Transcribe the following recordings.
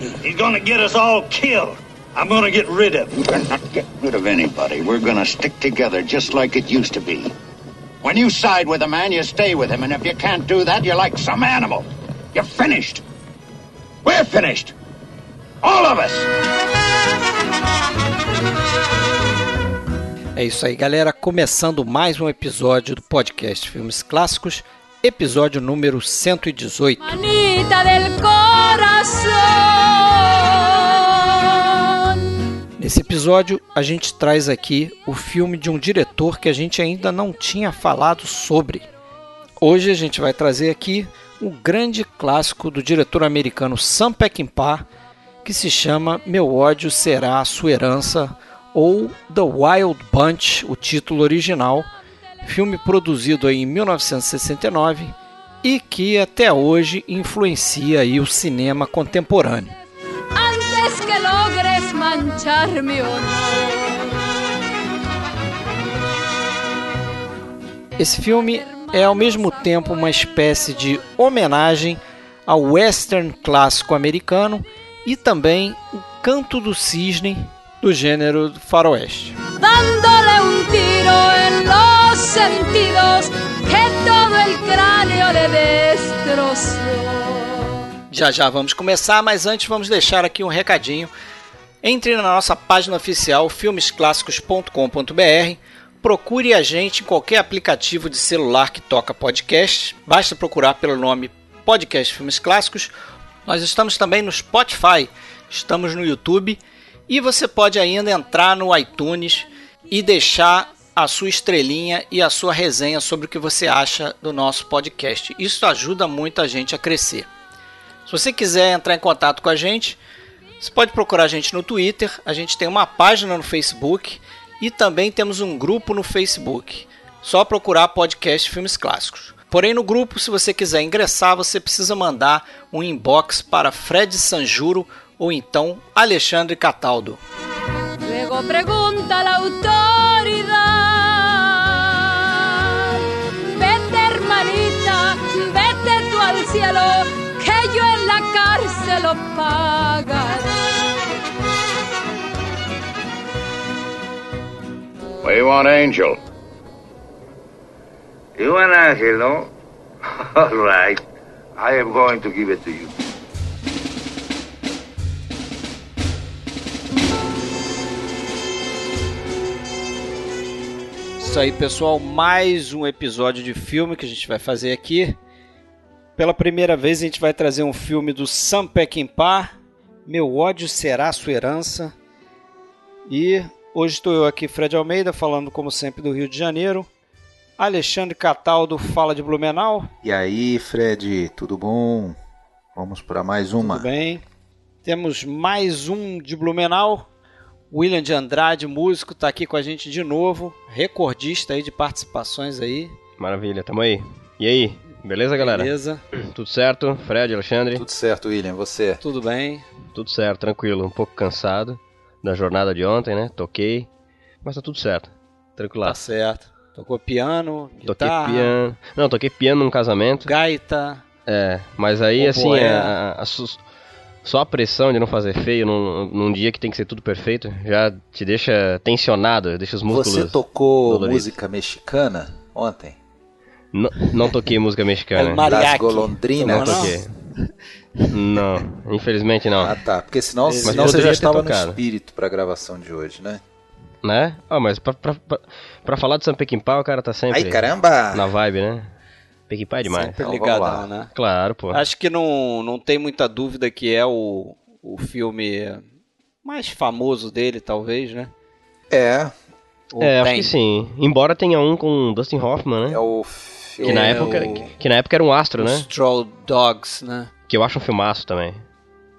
He's gonna get us all killed. I'm gonna get rid of him. We're not getting rid of anybody. We're gonna stick together just like it used to be. When you side with a man, you stay with him, and if you can't do that, you're like some animal. You're finished. We're finished. All of us. É isso aí, galera. Começando mais um episódio do podcast Filmes Clássicos, episódio número 118. Manita del. Nesse episódio, a gente traz aqui o filme de um diretor que a gente ainda não tinha falado sobre. Hoje a gente vai trazer aqui um grande clássico do diretor americano Sam Peckinpah, que se chama Meu ódio será a sua herança ou The Wild Bunch, o título original, filme produzido em 1969 e que até hoje influencia o cinema contemporâneo. Antes que logres manchar mi. Esse filme é ao mesmo tempo uma espécie de homenagem ao western clássico americano e também o canto do cisne do gênero faroeste. Dándole un tiro sentidos que todo el cráneo le destrozó. Já já vamos começar, mas antes vamos deixar aqui um recadinho. Entre na nossa página oficial filmesclassicos.com.br, procure a gente em qualquer aplicativo de celular que toca podcast. Basta procurar pelo nome Podcast Filmes Clássicos. Nós estamos também no Spotify, estamos no YouTube e você pode ainda entrar no iTunes e deixar a sua estrelinha e a sua resenha sobre o que você acha do nosso podcast. Isso ajuda muito a gente a crescer. Se você quiser entrar em contato com a gente, você pode procurar a gente no Twitter, a gente tem uma página no Facebook e também temos um grupo no Facebook. Só procurar podcast Filmes Clássicos. Porém, no grupo, se você quiser ingressar, você precisa mandar um inbox para Fred Sanjuro ou então Alexandre Cataldo. Luego cielo, que yo en la cárcel lo pagaré. What do you want, Angel? You want Angel, no? All right. I am going to give it to you. Isso aí, pessoal, mais um episódio de filme que a gente vai fazer aqui. Pela primeira vez a gente vai trazer um filme do Sam Peckinpah, Meu ódio será sua herança. E hoje estou eu aqui, Fred Almeida, falando como sempre do Rio de Janeiro. Alexandre Cataldo fala de Blumenau. E aí, Fred, tudo bom? Vamos para mais uma. Tudo bem? Temos mais um de Blumenau. William de Andrade, músico, está aqui com a gente de novo, recordista aí de participações aí. Maravilha, tamo aí. E aí, beleza, galera? Beleza? Tudo certo? Fred, Alexandre? Tudo certo, William, você? Tudo bem? Tudo certo, tranquilo. Um pouco cansado da jornada de ontem, né? Toquei, mas tá tudo certo. Tá Tranquilaço. certo. Tocou piano, Toquei guitarra, piano. Não, toquei piano num casamento. gaita. É, mas aí, assim, a- a- a só a pressão de não fazer feio num, num dia que tem que ser tudo perfeito já te deixa tensionado, deixa os músculos. Você tocou doloridos. música mexicana ontem? Não, não toquei música mexicana. É mariachi. Das golondrinas? Não toquei. Não, infelizmente não. Ah, tá. Porque senão, Mas senão você já estava no tocado. espírito para a gravação de hoje, né? Né? Ah, mas pra, pra, pra, pra falar de Sam Peckinpah, o cara tá sempre Ai, caramba! na vibe, né? Peckinpah é demais. Sempre Então, ligadão, lá. né? Claro, pô. Acho que não, não tem muita dúvida que é o, o filme mais famoso dele, talvez, né? É, Ou É, acho tem? que sim. Embora tenha um com Dustin Hoffman, né? é o Que na, é época, o- que, que na época era um astro, Os né? Stroll Dogs, né? Que eu acho um filmaço também.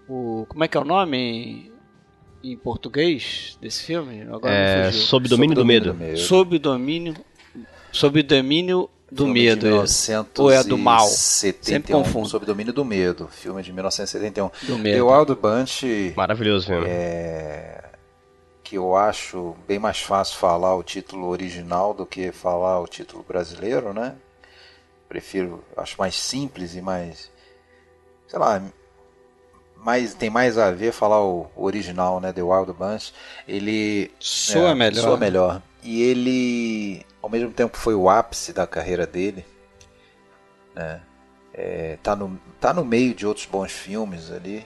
O, como é que é o nome em português desse filme? Agora É, me fugiu. Sob Domínio do Medo. Sob o domínio, sob domínio do Filme medo. de isso. Ou é do mal? 1971, Sempre confundo. Sob domínio do medo. Filme de 1971. Do The medo. Wild Bunch, Maravilhoso filme. é, que eu acho bem mais fácil falar o título original do que falar o título brasileiro, né? Prefiro, acho mais simples e mais, sei lá, mais, tem mais a ver falar o, o original, né, The Wild Bunch. Ele Soa é, melhor. soa melhor. E ele, ao mesmo tempo, foi o ápice da carreira dele. Né? É, tá, no, tá no meio de outros bons filmes ali.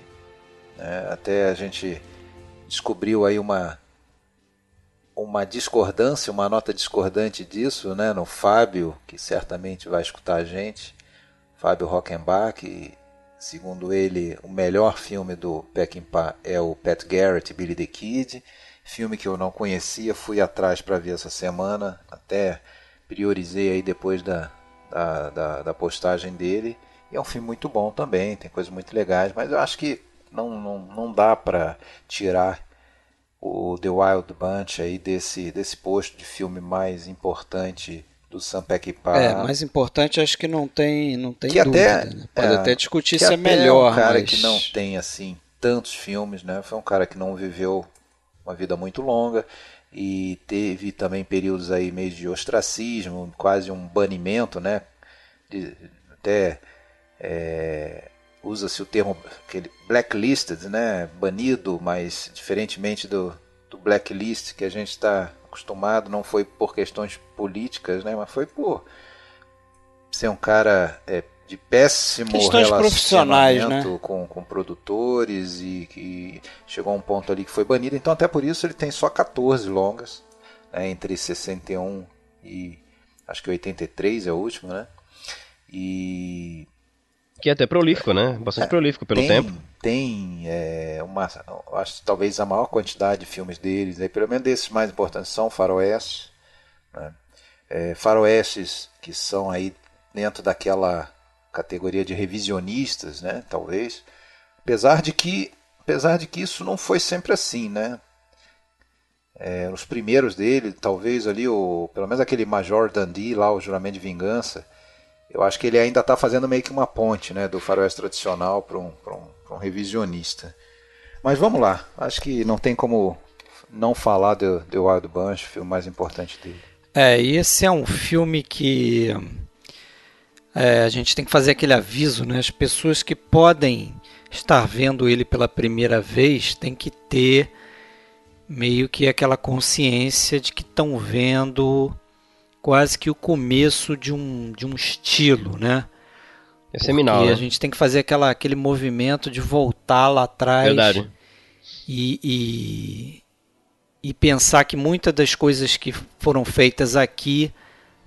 né? Até a gente descobriu aí uma uma discordância, uma nota discordante disso, né, no Fábio, que certamente vai escutar a gente, Fábio Rockenbach, e, segundo ele, o melhor filme do Peckinpah é o Pat Garrett, Billy the Kid, filme que eu não conhecia, fui atrás para ver essa semana, até priorizei aí depois da, da, da, da postagem dele, e é um filme muito bom também, tem coisas muito legais, mas eu acho que não, não, não dá para tirar o The Wild Bunch aí desse, desse posto de filme mais importante do Sam Peckinpah. É, mais importante acho que não tem, não tem que dúvida. até, né? Pode é, até discutir se é melhor, um cara mas... que não tem assim tantos filmes, né? Foi um cara que não viveu uma vida muito longa e teve também períodos aí meio de ostracismo, quase um banimento, né? De, até é, usa-se o termo aquele blacklisted, né? Banido, mas diferentemente do, do blacklist que a gente está acostumado, não foi por questões políticas, né? Mas foi por ser um cara é, de péssimo Questões profissionais, relacionamento né? com, com produtores e que chegou a um ponto ali que foi banido. Então até por isso ele tem só 14 longas, né? entre 61 e acho que 83 é o último, né? E Que é até prolífico, né? Bastante prolífico pelo tem, tempo. Tem é, uma, acho que talvez a maior quantidade de filmes deles, aí, pelo menos desses mais importantes, são faroestes. Né? É, faroestes que são aí dentro daquela categoria de revisionistas, né? Talvez. Apesar de que, apesar de que isso não foi sempre assim, né? É, os primeiros dele, talvez ali, o, pelo menos aquele Major Dundee lá, o Juramento de Vingança, eu acho que ele ainda está fazendo meio que uma ponte né, do faroeste tradicional para um, um, um revisionista. Mas vamos lá, acho que não tem como não falar do The Wild Bunch, o filme mais importante dele. É, e esse é um filme que é, a gente tem que fazer aquele aviso, né? As pessoas que podem estar vendo ele pela primeira vez têm que ter meio que aquela consciência de que estão vendo quase que o começo de um, de um estilo, né? É seminal, Porque né? a gente tem que fazer aquela, aquele movimento de voltar lá atrás Verdade. e, e, e pensar que muitas das coisas que foram feitas aqui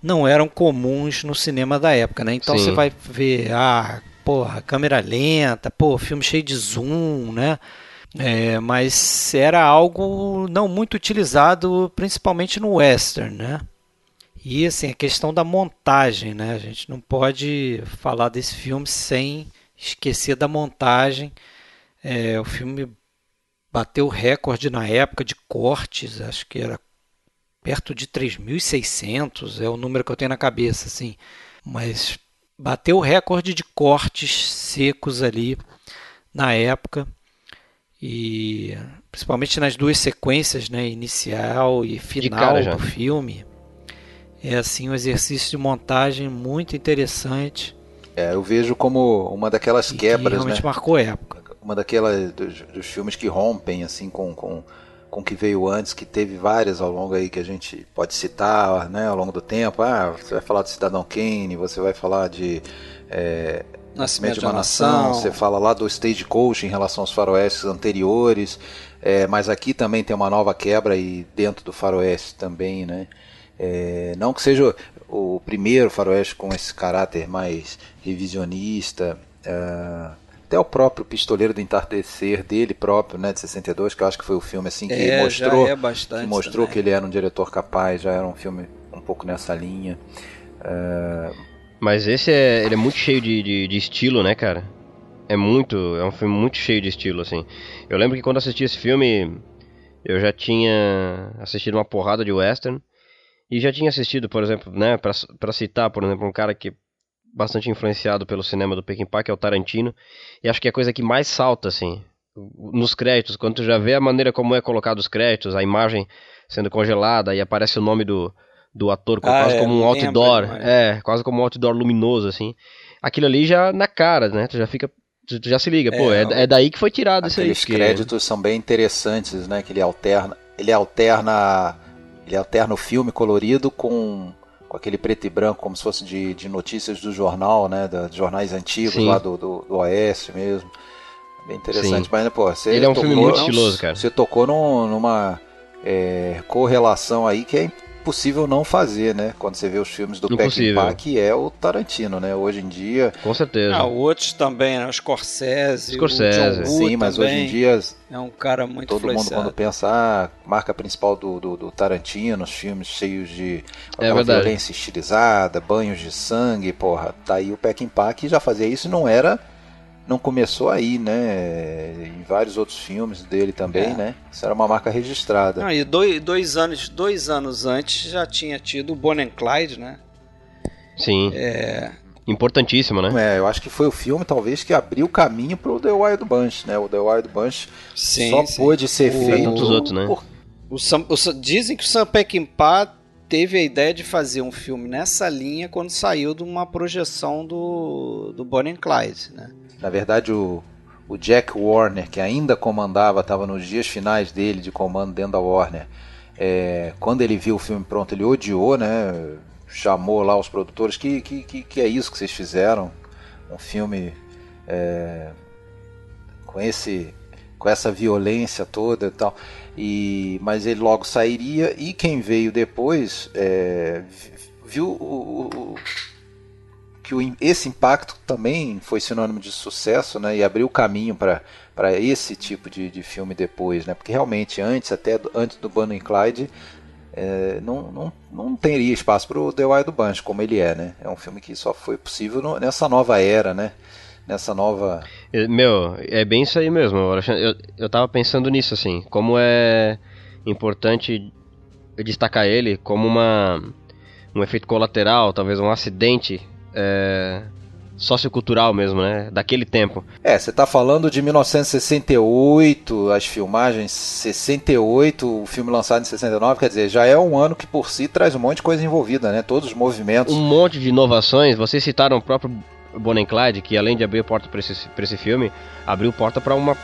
não eram comuns no cinema da época, né? Então Sim. você vai ver, ah, porra, câmera lenta, pô, filme cheio de zoom, né? É, mas era algo não muito utilizado, principalmente no western, né? E assim, a questão da montagem, né? A gente não pode falar desse filme sem esquecer da montagem. É, o filme bateu recorde na época de cortes, acho que era perto de 3.600, é o número que eu tenho na cabeça, assim. Mas bateu recorde de cortes secos ali na época. E principalmente nas duas sequências, né, inicial e final cara do filme. É assim um exercício de montagem muito interessante É, eu vejo como uma daquelas e que quebras, né? realmente marcou época. uma daquelas dos, dos filmes que rompem assim com, com com o que veio antes, que teve várias ao longo aí que a gente pode citar, né, ao longo do tempo. Ah, você vai falar do Cidadão Kane, você vai falar de é, Nascimento de de uma Nação. você fala lá do Stagecoach em relação aos faroestes anteriores, é, mas aqui também tem uma nova quebra e dentro do faroeste também, né? É, não que seja o primeiro faroeste com esse caráter mais revisionista, é, até o próprio Pistoleiro do Entardecer dele próprio, né, de 62, que eu acho que foi o filme assim que É, mostrou, já é bastante que mostrou também. que ele era um diretor capaz, já era um filme um pouco nessa linha. É, Mas esse é, ele é muito cheio de, de, de estilo, né, cara? É muito, é um filme muito cheio de estilo, assim. Eu lembro que quando assisti esse filme, eu já tinha assistido uma porrada de western e já tinha assistido, por exemplo, né, pra, pra citar, por exemplo, um cara que é bastante influenciado pelo cinema do Peckinpah, que é o Tarantino, e acho que é a coisa que mais salta, assim, nos créditos, quando tu já vê a maneira como é colocado os créditos, a imagem sendo congelada e aparece o nome do, do ator Ah, quase é, como um lembro outdoor, demais. é, quase como um outdoor luminoso, assim. Aquilo ali já na cara, né? Tu já fica tu, tu já se liga, pô, é, é daí que foi tirado isso aí. Aqueles porque- créditos são bem interessantes, né? Que ele alterna, ele alterna, ele alterna o filme colorido com, com aquele preto e branco, como se fosse de, de notícias do jornal, né? Da, de jornais antigos Sim. lá do, do, do Oeste mesmo. Bem interessante. Sim. Mas, pô, você Ele é um filme tocou- muito estiloso, cara. Você tocou num- numa é, correlação aí que é impossível não fazer, né? Quando você vê os filmes do. Peckinpah, que é o Tarantino, né? Hoje em dia, Com certeza. Ah, outros também, né? O Scorsese, Scorsese. o John Woo sim, mas também hoje em dia é um cara muito Todo mundo quando pensa, ah, marca principal do, do, do Tarantino, os filmes cheios de É violência estilizada, banhos de sangue, porra, tá aí o Peckinpah que já fazia isso e não era, não começou aí, né, em vários outros filmes dele também, É. né, isso era uma marca registrada. Não, e dois, dois, anos, dois anos antes já tinha tido o Bonnie and Clyde, né? Sim. É, Importantíssimo, né? É, eu acho que foi o filme talvez que abriu o caminho pro The Wild Bunch, né, o The Wild Bunch sim, só sim. pôde ser O- feito tantos outros, né? por O Sam- o Sam- dizem que o Sam Peckinpah teve a ideia de fazer um filme nessa linha quando saiu de uma projeção do, do Bonnie and Clyde, né? Na verdade, o, o Jack Warner, que ainda comandava, estava nos dias finais dele de comando dentro da Warner, é, quando ele viu o filme pronto, ele odiou, né? Chamou lá os produtores, que, que, que, que é isso que vocês fizeram? Um filme é, com, esse, com essa violência toda e tal. E, mas ele logo sairia, e quem veio depois é, vi- viu o- o, que o, esse impacto também foi sinônimo de sucesso, né? E abriu caminho para esse tipo de, de filme depois, né? Porque realmente antes, até do- antes do Bonnie Clyde, é, não, não, não teria espaço para o The Wild Bunch como ele é, né? É um filme que só foi possível no- nessa nova era, né? Nessa nova Meu, é bem isso aí mesmo. Eu, eu tava pensando nisso, assim. Como é importante destacar ele como uma um efeito colateral, talvez um acidente é, sociocultural mesmo, né? Daquele tempo. É, você está falando de 1968, as filmagens 68, o filme lançado em 69, quer dizer, já é um ano que por si traz um monte de coisa envolvida, né? Todos os movimentos. Um monte de inovações. Vocês citaram o próprio Bonnie Clyde, que além de abrir porta para esse, pra esse filme, abriu porta para uma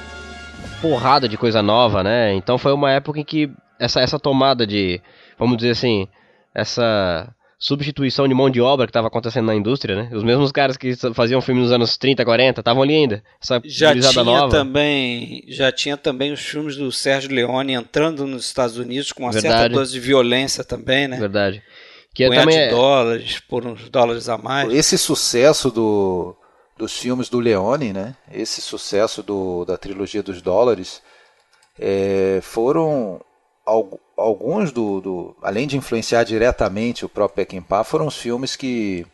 porrada de coisa nova, né? Então foi uma época em que essa, essa tomada de, vamos dizer assim, essa substituição de mão de obra que estava acontecendo na indústria, né? Os mesmos caras que faziam filme nos anos 30, 40, estavam ali ainda. Essa Já tinha nova. também, já tinha também os filmes do Sérgio Leone entrando nos Estados Unidos com uma certa Verdade. dose de violência também, né? Verdade. Que é também de é- dólares, por uns dólares a mais. Esse sucesso do, dos filmes do Leone, né? Esse sucesso do, da trilogia dos dólares é, foram alguns do, do- além de influenciar diretamente o próprio Peckinpah, foram os filmes que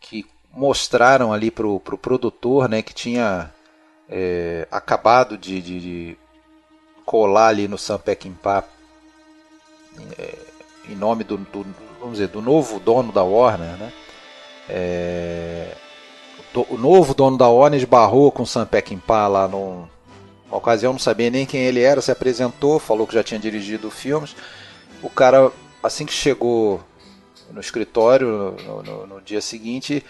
que mostraram ali pro, pro produtor, né, que tinha é, acabado de, de- de colar ali no Sam Peckinpah é, em nome do, do- vamos dizer do novo dono da Warner, né? É, o do- o novo dono da Warner esbarrou com o Sam Peckinpah lá num, uma ocasião, não sabia nem quem ele era, se apresentou, falou que já tinha dirigido filmes. O cara, assim que chegou no escritório no, no- no dia seguinte,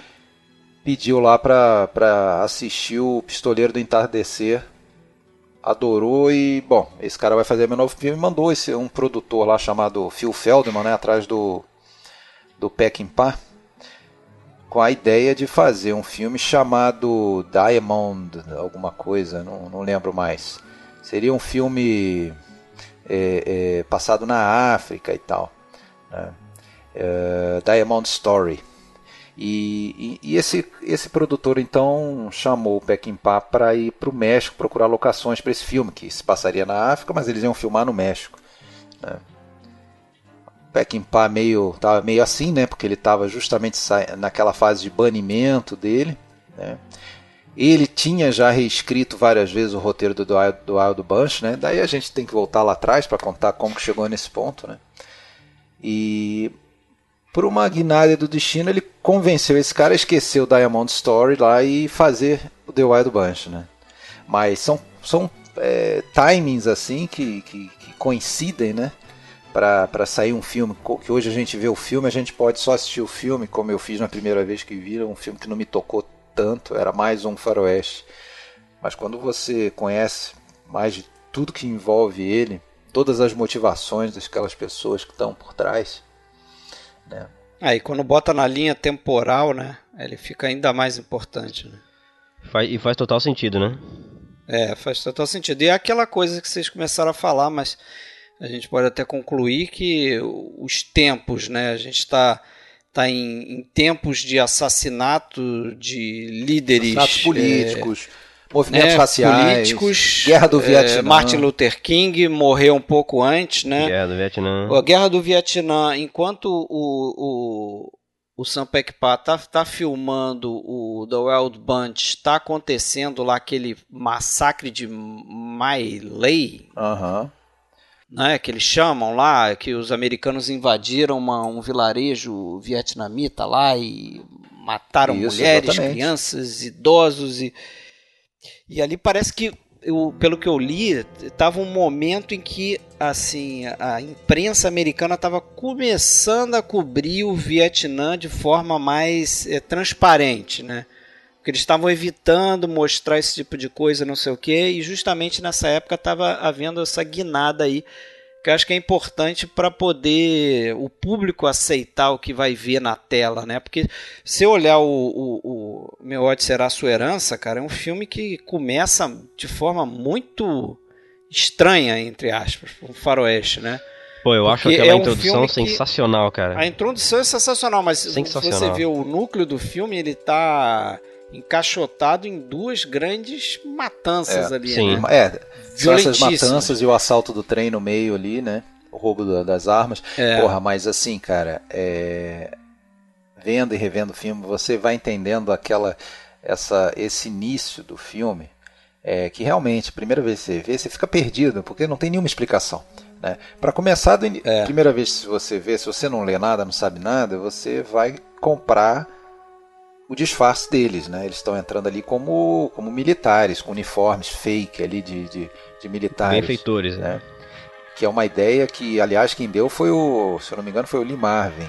pediu lá para assistir o Pistoleiro do Entardecer. Adorou e, bom, esse cara vai fazer meu novo filme. Mandou esse, um produtor lá chamado Phil Feldman, né, atrás do, do Peckinpah, com a ideia de fazer um filme chamado Diamond, alguma coisa, não, não lembro mais. Seria um filme é, é, passado na África e tal. né? É, Diamond Story. E, e- e esse, esse produtor então chamou o Peckinpah para ir para o México procurar locações para esse filme, que se passaria na África, mas eles iam filmar no México. né? Peckinpah meio, tava meio assim, né? Porque ele estava justamente naquela fase de banimento dele. Né? Ele tinha já reescrito várias vezes o roteiro do do Wild Bunch, né? Daí a gente tem que voltar lá atrás para contar como que chegou nesse ponto, né? E por uma guinada do destino, ele convenceu esse cara a esquecer o Diamond Story lá e fazer o The Wild Bunch, né? Mas são, são é, timings assim que, que, que coincidem, né? Para sair um filme, que hoje a gente vê o filme, a gente pode só assistir o filme, como eu fiz na primeira vez que vi, um filme que não me tocou tanto, era mais um faroeste. Mas quando você conhece mais de tudo que envolve ele, todas as motivações daquelas pessoas que estão por trás, né? Aí quando bota na linha temporal, né? Ele fica ainda mais importante, né? Faz, e faz total sentido, né? É, faz total sentido. E é aquela coisa que vocês começaram a falar, mas a gente pode até concluir que os tempos, né? A gente está tá em, em, tempos de assassinato de líderes assassinatos políticos. É, movimentos né, raciais, políticos, guerra do Vietnã. É, Martin Luther King morreu um pouco antes, né? Guerra do Vietnã. A guerra do Vietnã, enquanto o, o, o Sam Peckinpah tá, tá filmando o The Wild Bunch, está acontecendo lá aquele massacre de My Lai. Aham. Né, que eles chamam lá, que os americanos invadiram uma, um vilarejo vietnamita lá e mataram Isso, mulheres, exatamente. crianças, idosos e e ali parece que, eu, pelo que eu li, estava um momento em que assim a imprensa americana estava começando a cobrir o Vietnã de forma mais é, transparente, né? Porque eles estavam evitando mostrar esse tipo de coisa, não sei o quê, e justamente nessa época estava havendo essa guinada aí que eu acho que é importante para poder o público aceitar o que vai ver na tela, né? Porque se olhar o, o, o Meu Ódio Será Sua Herança, cara, é um filme que começa de forma muito estranha, entre aspas, um faroeste, né? Pô, eu acho aquela é um introdução sensacional, cara. A introdução é sensacional, mas sensacional. se você vê o núcleo do filme, ele tá encaixotado em duas grandes matanças é, ali, sim. né? É, são essas matanças e o assalto do trem no meio ali, né? O roubo das armas. É. Porra, mas assim, cara, é... vendo e revendo o filme, você vai entendendo aquela essa esse início do filme, é, que realmente, primeira vez que você vê, você fica perdido, porque não tem nenhuma explicação. Né? Para começar, do, é. primeira vez que você vê, se você não lê nada, não sabe nada, você vai comprar o disfarce deles, né? Eles estão entrando ali como, como militares, com uniformes fake ali de, de, de militares. Benfeitores, né? né? Que é uma ideia que, aliás, quem deu foi o, se eu não me engano, foi o Lee Marvin,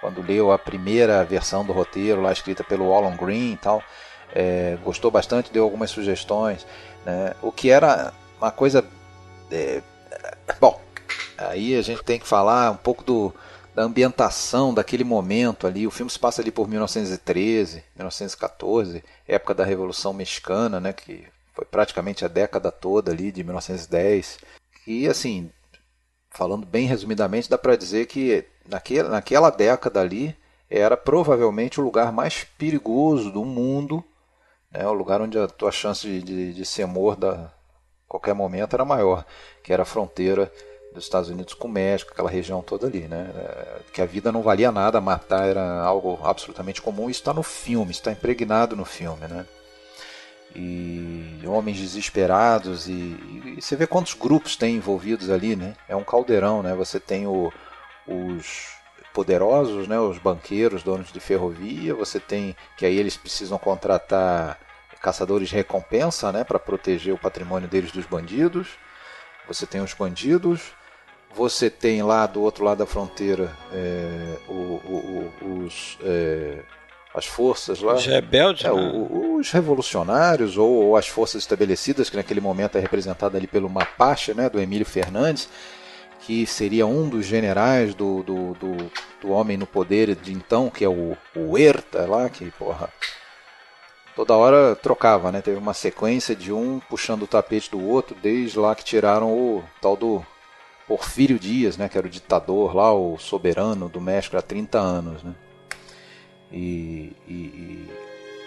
quando leu a primeira versão do roteiro, lá escrita pelo Alan Green e tal. É, gostou bastante, deu algumas sugestões, né? O que era uma coisa... É, bom, aí a gente tem que falar um pouco do da ambientação daquele momento ali. O filme se passa ali por 1913, 1914, época da Revolução Mexicana, né, que foi praticamente a década toda ali de 1910. E assim, falando bem resumidamente, dá para dizer que naquela, naquela década ali era provavelmente o lugar mais perigoso do mundo, né, o lugar onde a tua chance de, de, de ser morto a qualquer momento era maior, que era a fronteira dos Estados Unidos com o México, aquela região toda ali, né? É, que a vida não valia nada, matar era algo absolutamente comum. Isso está no filme, está impregnado no filme, né? E homens desesperados e, e, você vê quantos grupos tem envolvidos ali, né? É um caldeirão, né? Você tem o, os poderosos, né? Os banqueiros, donos de ferrovia. Você tem que aí eles precisam contratar caçadores de recompensa, né? Para proteger o patrimônio deles dos bandidos. Você tem os bandidos, você tem lá do outro lado da fronteira é, o, o, o, os, é, as forças lá. Os rebeldes? É, né? os revolucionários ou, ou, as forças estabelecidas, que naquele momento é representada ali pelo Mapache, né, do Emílio Fernandes, que seria um dos generais do, do, do, do homem no poder de então, que é o, o Huerta lá, que porra, toda hora trocava, né? Teve uma sequência de um puxando o tapete do outro, desde lá que tiraram o tal do Porfírio Dias, né, que era o ditador lá, o soberano do México há 30 anos, né? E, e, e,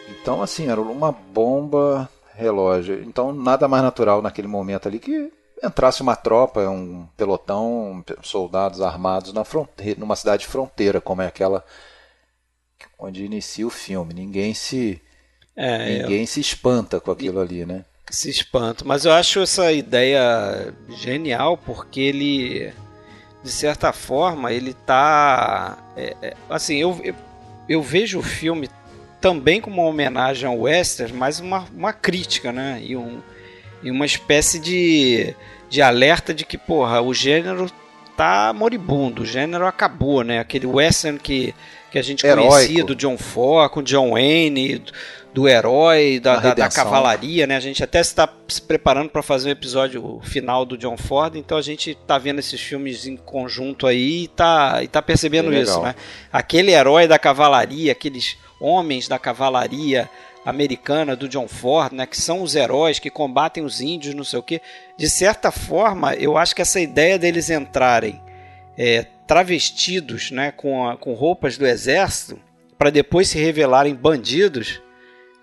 então assim, era uma bomba relógio. Então nada mais natural naquele momento ali que entrasse uma tropa, um pelotão, soldados armados na fronteira, numa cidade fronteira como é aquela onde inicia o filme. Ninguém se é, ninguém eu... se espanta com aquilo ali, né? Se espanta. Mas eu acho essa ideia genial porque ele, de certa forma, ele tá. É, é, assim, eu, eu, eu, vejo o filme também como uma homenagem ao western, mas uma, uma crítica, né? E, um, e uma espécie de, de alerta de que, porra, o gênero tá moribundo, o gênero acabou, né? Aquele western que, que a gente Heróico. conhecia do John Ford, com John Wayne, do herói, da, da, da cavalaria, né? A gente até está se preparando para fazer o episódio final do John Ford, então a gente tá vendo esses filmes em conjunto aí e tá, e tá percebendo Bem isso, né? Aquele herói da cavalaria, aqueles homens da cavalaria americana do John Ford, né, que são os heróis que combatem os índios, não sei o quê. De certa forma, eu acho que essa ideia deles entrarem é, travestidos, né, com, a- com roupas do exército, para depois se revelarem bandidos,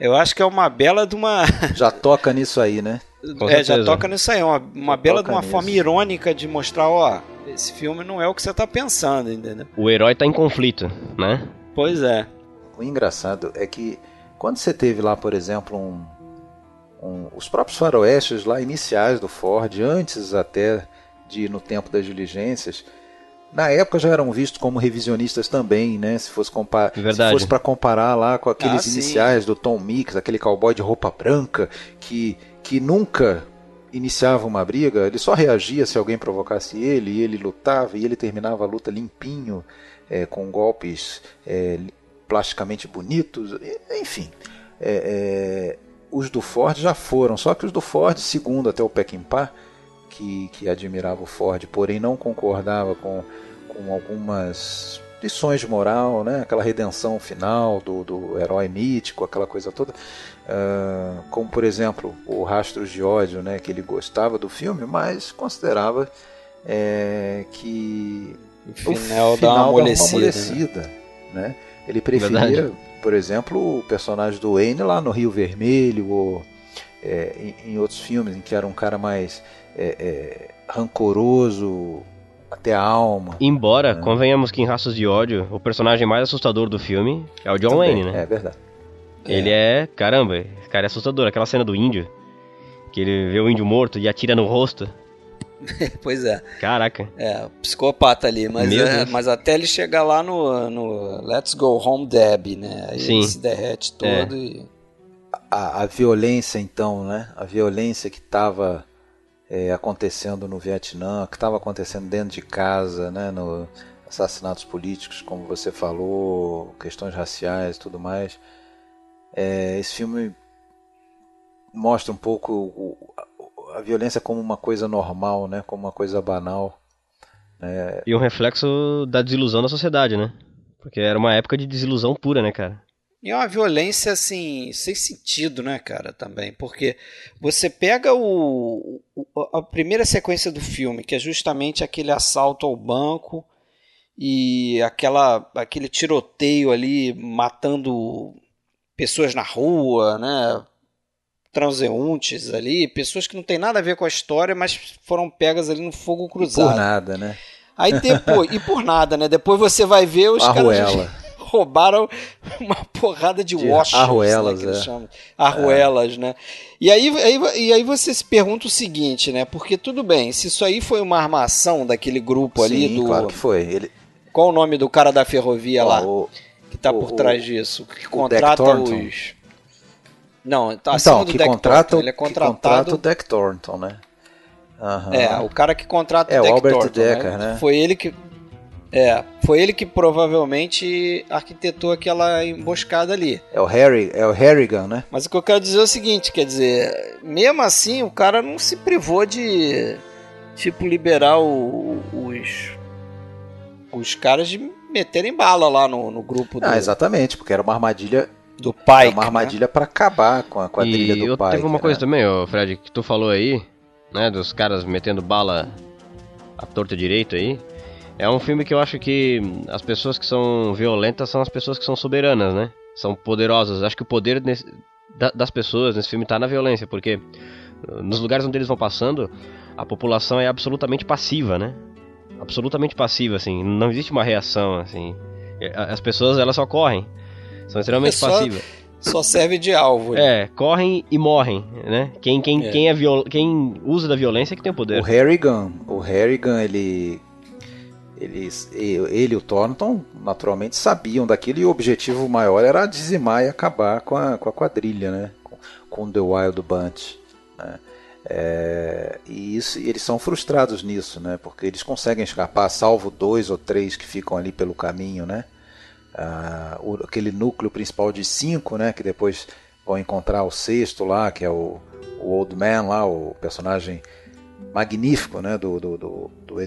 eu acho que é uma bela de uma Já toca nisso aí, né? Com é, já toca nisso aí, uma, uma bela de uma nisso. forma irônica de mostrar, ó, esse filme não é o que você tá pensando, entendeu? O herói tá em conflito, né? Pois é. O engraçado é que quando você teve lá, por exemplo, um, um- os próprios faroestes lá iniciais do Ford, antes até de ir no tempo das diligências, na época já eram vistos como revisionistas também, né? Se fosse comparar, se Verdade. fosse para comparar lá com aqueles Ah, sim. iniciais do Tom Mix, aquele cowboy de roupa branca que que nunca iniciava uma briga, ele só reagia se alguém provocasse ele, e ele lutava e ele terminava a luta limpinho, é, com golpes é, plasticamente bonitos, enfim. É, é, os do Ford já foram, só que os do Ford, segundo até o Peckinpah, que, que admirava o Ford, porém não concordava com, com algumas lições de moral, né? aquela redenção final do, do herói mítico, aquela coisa toda. Ah, como, por exemplo, o Rastros de Ódio, né? que ele gostava do filme, mas considerava é, que O o final, dá uma amolecida. né? amolecida, né? Ele preferia, Verdade. por exemplo, o personagem do Wayne lá no Rio Vermelho ou é, em, em outros filmes em que era um cara mais é, é, rancoroso até a alma. Embora, É. convenhamos que em Raças de Ódio, o personagem mais assustador do filme é o John Também, Wayne, né? É verdade. Ele é, caramba, esse cara é assustador. Aquela cena do índio, que ele vê o índio morto e atira no rosto. Pois é. Caraca. É, psicopata ali, mas, é, mas até ele chegar lá no, no Let's Go Home Deb, né? Aí Sim. ele se derrete todo e. A, a violência, então, né? A violência que estava acontecendo no Vietnã, que estava acontecendo dentro de casa, né? No assassinatos políticos, como você falou, questões raciais, e tudo mais. É, esse filme mostra um pouco o- a, a violência como uma coisa normal, né? Como uma coisa banal. né? E um reflexo da desilusão da sociedade, né? Porque era uma época de desilusão pura, né, cara? E é uma violência, assim, sem sentido, né, cara, também. Porque você pega o, a primeira sequência do filme, que é justamente aquele assalto ao banco e aquela, aquele tiroteio ali matando pessoas na rua, né? Transeuntes ali, pessoas que não tem nada a ver com a história, mas foram pegas ali no fogo E cruzado. por nada, né? Aí depois, e por nada, né? Depois você vai ver os caras Arruela. Roubaram uma porrada de, De washes, arruelas, né, é. Arruelas, né? E aí, aí, e aí você se pergunta o seguinte, né? Porque tudo bem, se isso aí foi uma armação daquele grupo ali Sim, do. claro que foi. Ele, Qual o nome do cara da ferrovia lá o- que tá o- por trás disso? Que contrata os. Não, tá então, do que Deck contrata, Thornton. Ele é que contrata o contratado. Deck Thornton, né? Aham. É, o cara que contrata É, o o Deck Albert Thornton, Decker, né? Foi ele que é, foi ele que provavelmente arquitetou aquela emboscada ali. É o Harry, é o Harrigan, né? Mas o que eu quero dizer é o seguinte, quer dizer, mesmo assim o cara não se privou de tipo liberar o- os os caras de meterem bala lá no, no grupo do, Ah, exatamente, porque era uma armadilha, do era pai. uma armadilha pra acabar com a quadrilha e do eu- pai. teve uma né? coisa também, ô Fred, que tu falou aí, né, dos caras metendo bala à torta direito aí. É um filme que eu acho que as pessoas que são violentas são as pessoas que são soberanas, né? São poderosas. Acho que o poder nesse- da- das pessoas nesse filme tá na violência, porque uh, nos lugares onde eles vão passando, a população é absolutamente passiva, né? Absolutamente passiva, assim. Não existe uma reação, assim. É, As pessoas, elas só correm. São extremamente só- passivas. Só serve de alvo. É, correm e morrem, né? Quem, quem, É. Quem, é viol... quem usa da violência é que tem o poder. O Harrigan, o Harrigan, ele, eles, ele e o Thornton naturalmente sabiam daquilo e o objetivo maior era dizimar e acabar com a, com a quadrilha, né? Com, com The Wild Bunch. né? É, e isso, eles são frustrados nisso, né? Porque eles conseguem escapar, salvo dois ou três que ficam ali pelo caminho, né? Ah, o, aquele núcleo principal de cinco, né? Que depois vão encontrar o sexto lá, que é o, o Old Man lá, o personagem magnífico, né? Do, do, do, do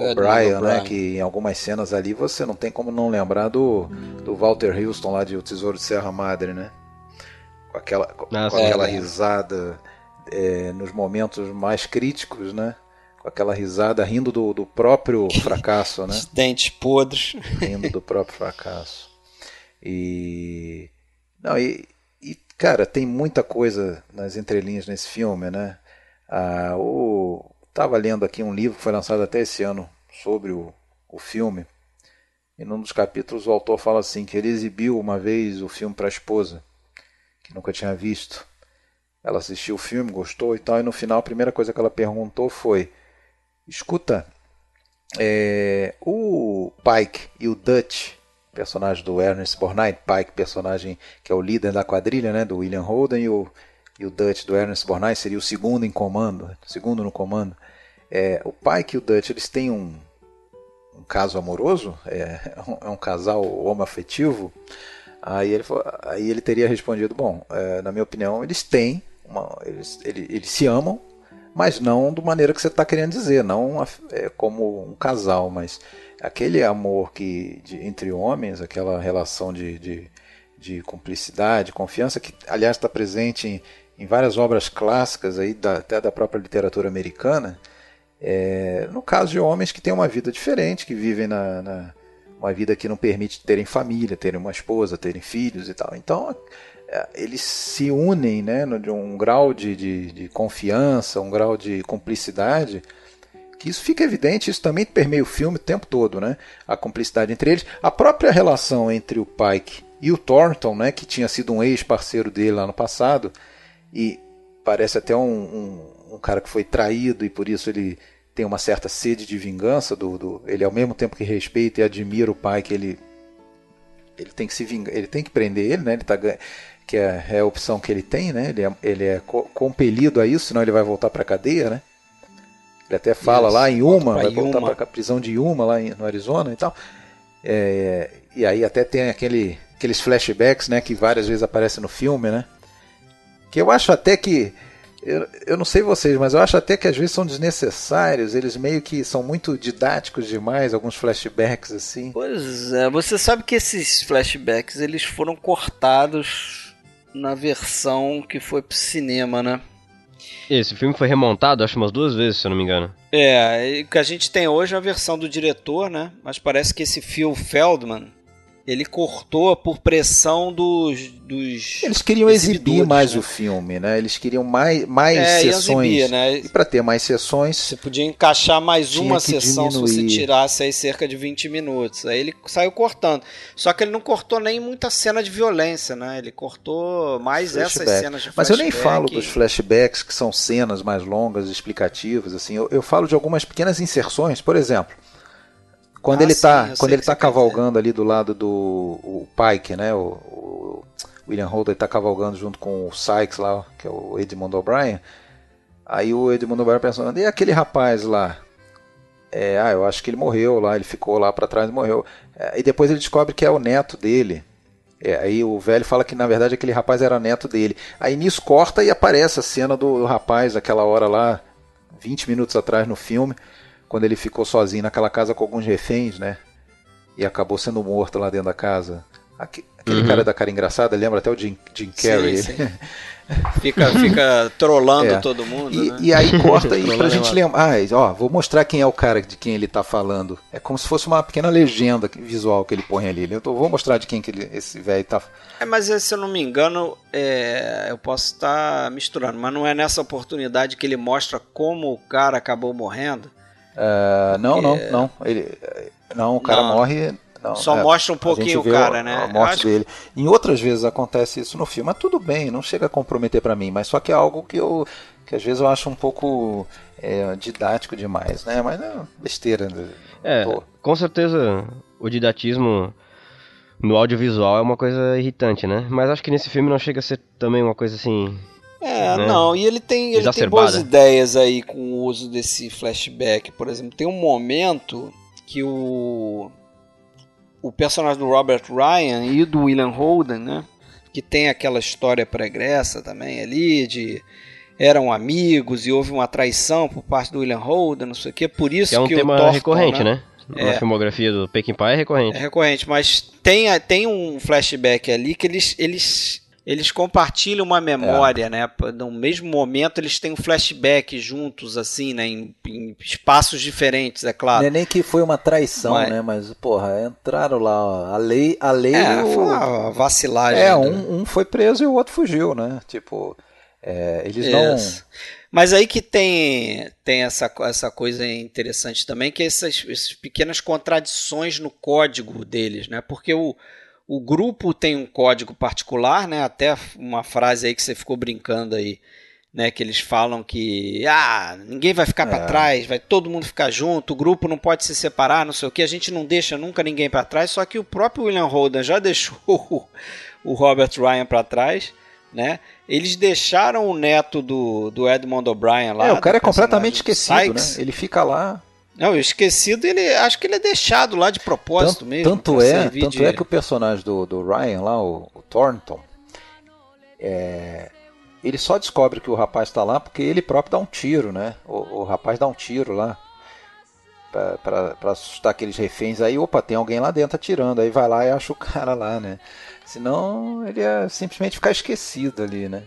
Edmund O'Brien, né? Que em algumas cenas ali você não tem como não lembrar do, do Walter Houston lá de O Tesouro de Serra Madre, né? Com aquela, com, Ah, com sim. aquela risada é, nos momentos mais críticos, né? Com aquela risada rindo do, do próprio fracasso, né? Os dentes podres. rindo do próprio fracasso. E não, e, e, cara, tem muita coisa nas entrelinhas nesse filme, né? Ah, o tava lendo aqui um livro que foi lançado até esse ano sobre o, o filme. E num dos capítulos o autor fala assim que ele exibiu uma vez o filme para a esposa, que nunca tinha visto. Ela assistiu o filme, gostou e tal, e no final a primeira coisa que ela perguntou foi: "Escuta, é, o Pike e o Dutch, personagem do Ernest Borgnine, Pike, personagem que é o líder da quadrilha, né, do William Holden, e o, e o Dutch do Ernest Borgnine seria o segundo em comando, segundo no comando. É, o Pike e o Dutch, eles têm um, um caso amoroso? É, é um casal homoafetivo? Aí ele, aí ele teria respondido: Bom, é, na minha opinião, eles têm, uma, eles, ele- eles se amam, mas não da maneira que você está querendo dizer, não é, como um casal, mas aquele amor que de- entre homens, aquela relação de, de, de cumplicidade, confiança, que aliás está presente em, em várias obras clássicas aí da, até da própria literatura americana. É, no caso de homens que têm uma vida diferente, que vivem na, na- uma vida que não permite terem família, terem uma esposa, terem filhos e tal. Então é, eles se unem né, de um grau de, de, de confiança, um grau de cumplicidade, que isso fica evidente, isso também permeia o filme o tempo todo, né? A cumplicidade entre eles, a própria relação entre o Pike e o Thornton, né, que tinha sido um ex-parceiro dele lá no passado, e parece até um, um, um cara que foi traído e por isso ele tem uma certa sede de vingança do, do ele ao mesmo tempo que respeita e admira o pai que ele ele tem que se vingar, ele tem que prender ele, né? Ele tá que é, é a opção que ele tem, né? Ele é, ele é co- compelido a isso, senão ele vai voltar para cadeia, né? Ele até fala Isso, lá em Yuma, pra vai voltar para a prisão de Yuma lá em- no Arizona e tal. É, e aí até tem aquele, aqueles flashbacks, né? Que várias vezes aparecem no filme, né? Que eu acho até que eu, eu não sei vocês, mas eu acho até que às vezes são desnecessários. Eles meio que são muito didáticos demais, alguns flashbacks assim. Pois é, você sabe que esses flashbacks eles foram cortados na versão que foi pro cinema, né? Esse filme foi remontado, acho umas duas vezes, se eu não me engano. É, e o que a gente tem hoje é a versão do diretor, né? Mas parece que esse Phil Feldman, ele cortou por pressão dos... dos Eles queriam exibir mais né? o filme, né? Eles queriam mais, mais É, sessões. exibir, né? E para ter mais sessões, Você podia encaixar mais uma sessão se você diminuir. tirasse aí cerca de 20 minutos. Aí ele saiu cortando. Só que ele não cortou nem muita cena de violência, né? Ele cortou mais essas flashback. cenas de Mas eu nem flashback. falo dos flashbacks, que são cenas mais longas, explicativas, assim. Eu, eu falo de algumas pequenas inserções, por exemplo. Quando Ah, ele está quando ele tá quer cavalgando ali do lado do o Pike, né? O, o William Holden está cavalgando junto com o Sykes lá, que é o Edmund O'Brien. Aí o Edmund O'Brien pensando, e aquele rapaz lá? É, ah, eu acho que ele morreu lá, ele ficou lá para trás e morreu. É, e depois ele descobre que é o neto dele. É, aí o velho fala que na verdade aquele rapaz era neto dele. Aí nisso corta e aparece a cena do, do rapaz, aquela hora lá, 20 minutos atrás no filme, quando ele ficou sozinho naquela casa com alguns reféns, né? E acabou sendo morto lá dentro da casa. Aque- Aquele Uhum. cara da cara engraçada, lembra até o Jim, Jim Carrey. Sim, sim. Fica, fica trolando É. todo mundo, E, né? e aí corta aí pra é gente lembrar. Ah, ó, vou mostrar quem é o cara de quem ele tá falando. É como se fosse uma pequena legenda visual que ele põe ali. Eu tô- vou mostrar de quem que ele- esse velho tá. É, mas se eu não me engano, é, eu posso estar misturando, mas não é nessa oportunidade que ele mostra como o cara acabou morrendo. Ah, não, não, não. Ele, não, o cara Não. morre. Não, Só é, mostra um a pouquinho o cara, a- né? A morte acho dele. Em outras vezes acontece isso no filme, mas tudo bem, não chega a comprometer pra mim, mas só que é algo que eu que às vezes eu acho um pouco é, didático demais, né? Mas é besteira. né? É, Pô. com certeza o didatismo no audiovisual é uma coisa irritante, né? Mas acho que nesse filme não chega a ser também uma coisa assim. É, né? não, e ele tem, ele tem boas ideias aí com o uso desse flashback. Por exemplo, tem um momento que o, o personagem do Robert Ryan e do William Holden, né? Que tem aquela história pregressa também ali de eram amigos e houve uma traição por parte do William Holden, não sei o que. Por isso Que é um que tema Thornton, recorrente, né? É. Na filmografia do Peckinpah é recorrente. É recorrente, mas tem, tem um flashback ali que eles, eles, eles compartilham uma memória, né? No mesmo momento eles têm um flashback juntos, assim, né? Em, em espaços diferentes, é claro. Não é nem que foi uma traição, Mas- né? Mas, porra, entraram lá, ó, a lei, a lei. É, o- foi uma vacilagem. É, né? um, um foi preso e o outro fugiu, né? Tipo, é, eles Isso. não. Mas aí que tem, tem essa, essa coisa interessante também, que é essas, essas pequenas contradições no código deles, né? Porque o, o grupo tem um código particular, né? Até uma frase aí que você ficou brincando aí, né? Que eles falam que ah, ninguém vai ficar para É. trás, vai todo mundo ficar junto, o grupo não pode se separar, não sei o que, a gente não deixa nunca ninguém para trás, só que o próprio William Holden já deixou o, Robert Ryan para trás, né? Eles deixaram o neto do, do Edmond O'Brien lá. é, o cara é completamente do esquecido, Sykes. né? Ele fica lá. Não, eu esquecido, ele acho que ele é deixado lá de propósito Tanto, mesmo. tanto é, tanto de- é que o personagem do, do Ryan lá, o, o Thornton, é, ele só descobre que o rapaz está lá porque ele próprio dá um tiro, né? O, o rapaz dá um tiro lá para assustar aqueles reféns. Aí, opa, tem alguém lá dentro atirando. Aí vai lá e acha o cara lá, né? Senão ele ia simplesmente ficar esquecido ali, né?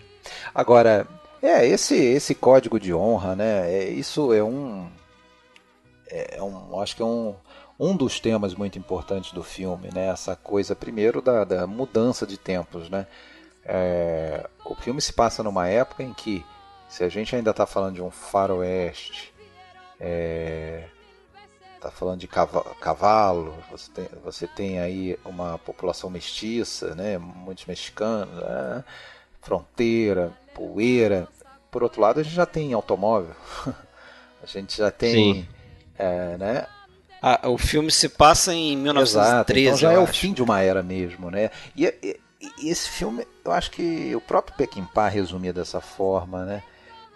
Agora, é esse esse código de honra, né? É, isso é um é um, acho que é um, um dos temas muito importantes do filme, né? Essa coisa, primeiro, da, da mudança de tempos, né? É, o filme se passa numa época em que, se a gente ainda está falando de um faroeste, é, está falando de cava- cavalo, você tem, você tem aí uma população mestiça, né? Muitos mexicanos, né? fronteira, poeira. Por outro lado, a gente já tem automóvel, a gente já tem Sim. É, né? Ah, o filme se passa em Exato, 1913. então já é o acho. fim de uma era mesmo, né? E, e- e esse filme, eu acho que o próprio Peckinpah resumia dessa forma, né?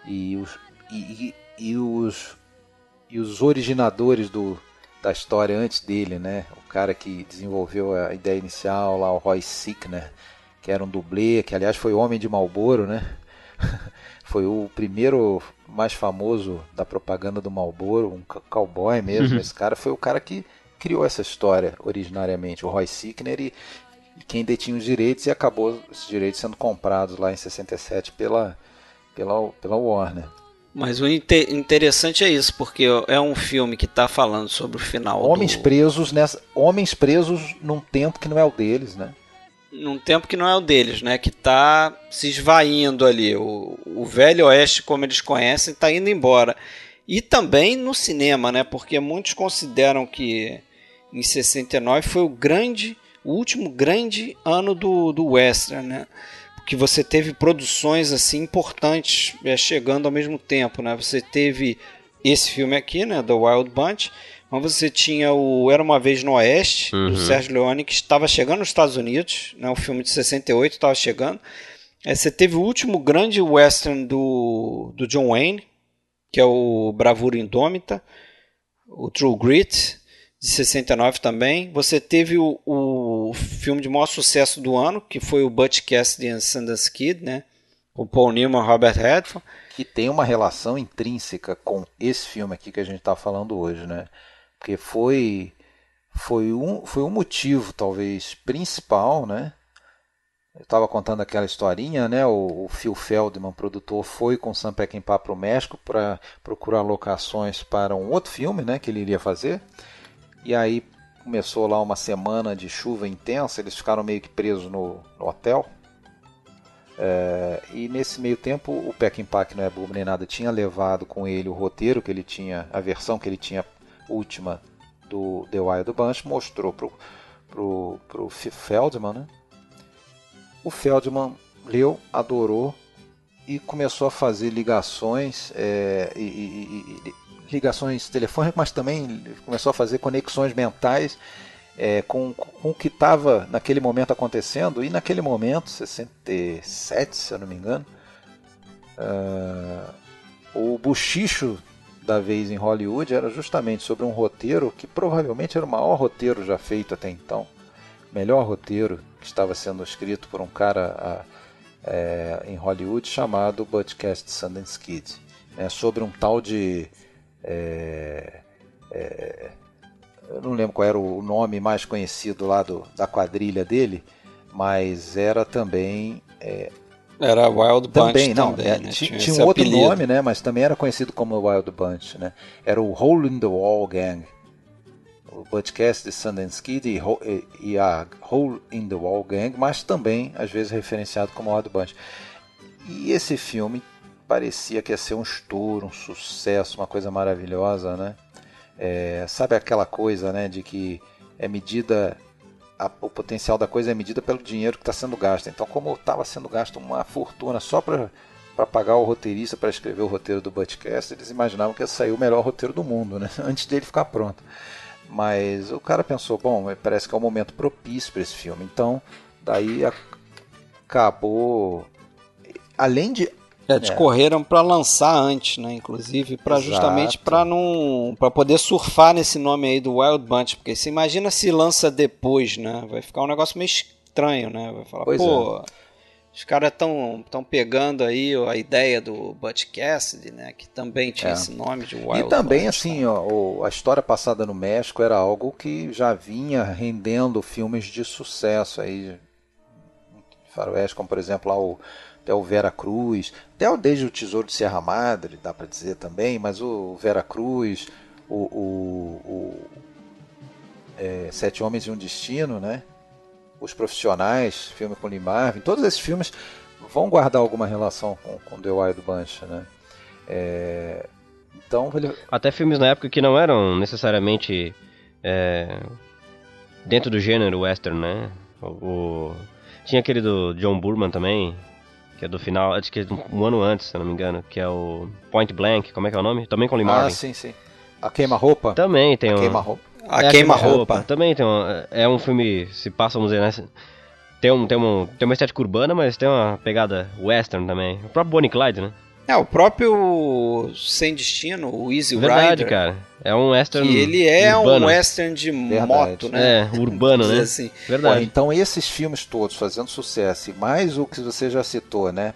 E os, e, e- os, e os originadores do, da história antes dele, né? O cara que desenvolveu a ideia inicial lá, o Roy Sickner, que era um dublê, que aliás foi o Homem de Marlboro, né? foi o primeiro mais famoso da propaganda do Marlboro, um cowboy mesmo. Esse cara foi o cara que criou essa história originariamente, o Roy Sickner, e, e quem detinha os direitos e acabou esses direitos sendo comprados lá em 67 pela, pela, pela Warner. Mas o inte- interessante é isso, porque é um filme que está falando sobre o final Homens do... presos nessa, homens presos num tempo que não é o deles, né? Num tempo que não é o deles, né? Que tá se esvaindo ali. O, o velho oeste, como eles conhecem, está indo embora. E também no cinema, né? Porque muitos consideram que em 69 foi o grande, o último grande ano do, do western, né? Porque você teve produções assim importantes é, chegando ao mesmo tempo, né? Você teve esse filme aqui, né? The Wild Bunch. Mas você tinha o Era Uma Vez no Oeste, do Uhum. Sérgio Leone, que estava chegando nos Estados Unidos, né, o filme de 68 estava chegando. Aí você teve o último grande western do, do John Wayne, que é o Bravura Indômita, o True Grit, de 69 também. Você teve o, o filme de maior sucesso do ano, que foi o Butch Cassidy and Sundance Kid, né, com Paul Newman e Robert Redford. que tem uma relação intrínseca com esse filme aqui que a gente está falando hoje, né? Porque foi foi um foi um motivo talvez principal, né? Eu estava contando aquela historinha, né? O, o Phil Feldman, produtor, foi com Sam Peckinpah para o México para procurar locações para um outro filme, né? Que ele iria fazer. E aí começou lá uma semana de chuva intensa. Eles ficaram meio que presos no, no hotel. É, e nesse meio tempo o Peckinpah, que não é bobo nem nada, tinha levado com ele o roteiro que ele tinha, a versão que ele tinha última do The Wild Bunch, mostrou pro, pro, pro Feldman, né? O Feldman leu, adorou e começou a fazer ligações, é, e, e- e- ligações telefônicas, mas também começou a fazer conexões mentais é, com, com o que estava naquele momento acontecendo. E naquele momento, 67, se eu não me engano, Uh, o buchicho da vez em Hollywood era justamente sobre um roteiro que provavelmente era o maior roteiro já feito até então. Melhor roteiro que estava sendo escrito por um cara é, em Hollywood chamado Budcast Sundance Kid. Né, sobre um tal de. É, é, eu não lembro qual era o nome mais conhecido lá do, da quadrilha dele, mas era também é, era Wild Bunch também, não, também, é, né? tinha, tinha, um outro apelido. nome, né? Mas também era conhecido como Wild Bunch, né? Era o Hole in the Wall Gang. O podcast de Sundance Kid e, e, e, a Hole in the Wall Gang, mas também às vezes referenciado como Wild Bunch. E esse filme parecia que ia ser um estouro, um sucesso, uma coisa maravilhosa, né? É, sabe aquela coisa, né, de que é medida a, o potencial da coisa é medida pelo dinheiro que está sendo gasto. Então, como estava sendo gasto uma fortuna só para para pagar o roteirista para escrever o roteiro do Butchcast, eles imaginavam que ia sair o melhor roteiro do mundo, né? antes dele ficar pronto. Mas o cara pensou, bom, parece que é um momento propício para esse filme. Então, daí acabou. Além de é, discorreram é. para lançar antes, né? Inclusive, para justamente para não para poder surfar nesse nome aí do Wild Bunch, porque você imagina se lança depois, né? Vai ficar um negócio meio estranho, né? Vai falar, pois pô, é. os caras estão tão pegando aí a ideia do Butch Cassidy, né? Que também tinha É. esse nome de Wild E também, Bunch, assim, tá? ó, a história passada no México era algo que já vinha rendendo filmes de sucesso aí. Faroeste, como por exemplo lá o, até o Vera Cruz, até o Desde o Tesouro de Serra Madre, dá para dizer também, mas o Vera Cruz, o, o- o, é, Sete Homens e um Destino, né? Os Profissionais, filme com Lee Marvin, todos esses filmes vão guardar alguma relação com, com The Wild Bunch, né? É, então, ele, Até filmes na época que não eram necessariamente é, dentro do gênero western, né? O, o- tinha aquele do John Burman também, que é do final, acho que é um ano antes, se eu não me engano, que é o Point Blank, como é que é o nome? Também com o Lee Ah, sim, sim. A queima-roupa? Também tem A um... queima-roupa. A É, queima-roupa. Também tem um, é um filme, se passa, vamos dizer, né? Tem, um, tem, um, tem uma estética urbana, mas tem uma pegada western também. O próprio Bonnie Clyde, né? É, o próprio Sem Destino, o Easy Verdade, Rider, cara. É um western que ele é urbano. um western de Verdade. moto, né? É, urbano, né? assim. Ó, Verdade. então esses filmes todos fazendo sucesso, e mais o que você já citou, né?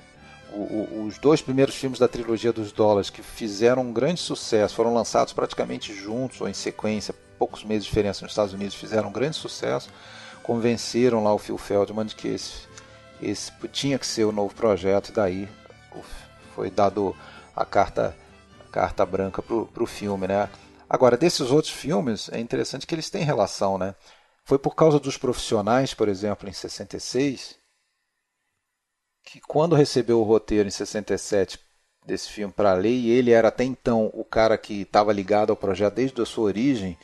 O- o- os dois primeiros filmes da trilogia dos dólares que fizeram um grande sucesso, foram lançados praticamente juntos ou em sequência, poucos meses de diferença nos Estados Unidos, fizeram um grande sucesso, convenceram lá o Phil Feldman de que esse, esse tinha que ser o novo projeto, e daí o- foi dado a carta, a carta branca para o filme, né? Agora, desses outros filmes, é interessante que eles têm relação, né? Foi por causa dos profissionais, por exemplo, em 66, que quando recebeu o roteiro em 67 desse filme para ler, e ele era até então o cara que estava ligado ao projeto desde a sua origem,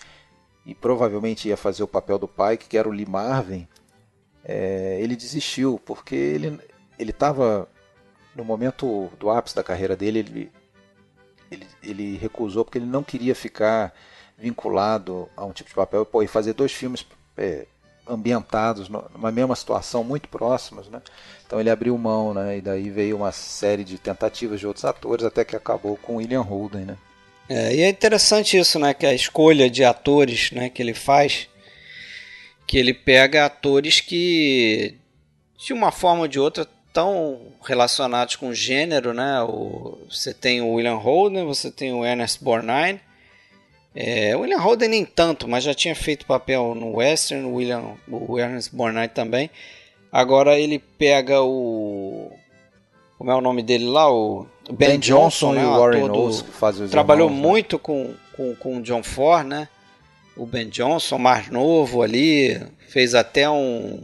e provavelmente ia fazer o papel do pai, que era o Lee Marvin, é, ele desistiu, porque ele ele estava no momento do ápice da carreira dele, ele, ele, ele recusou porque ele não queria ficar vinculado a um tipo de papel pô, e fazer dois filmes é, ambientados numa mesma situação, muito próximos, né? Então ele abriu mão, né? E daí veio uma série de tentativas de outros atores, até que acabou com William Holden, né? É, e é interessante isso, né? Que a escolha de atores né, que ele faz, que ele pega atores que, de uma forma ou de outra, estão relacionados com o gênero, né? O, você tem o William Holden, você tem o Ernest Borgnine. É, o William Holden nem tanto, mas já tinha feito papel no Western, o, William, o Ernest Borgnine também. Agora ele pega o... Como é o nome dele lá? O Ben, Johnson, né? e o Warren Oates, que fazem os trabalhou irmãos, né? muito com, com, com o John Ford, né? O Ben Johnson, mais novo ali, fez até um,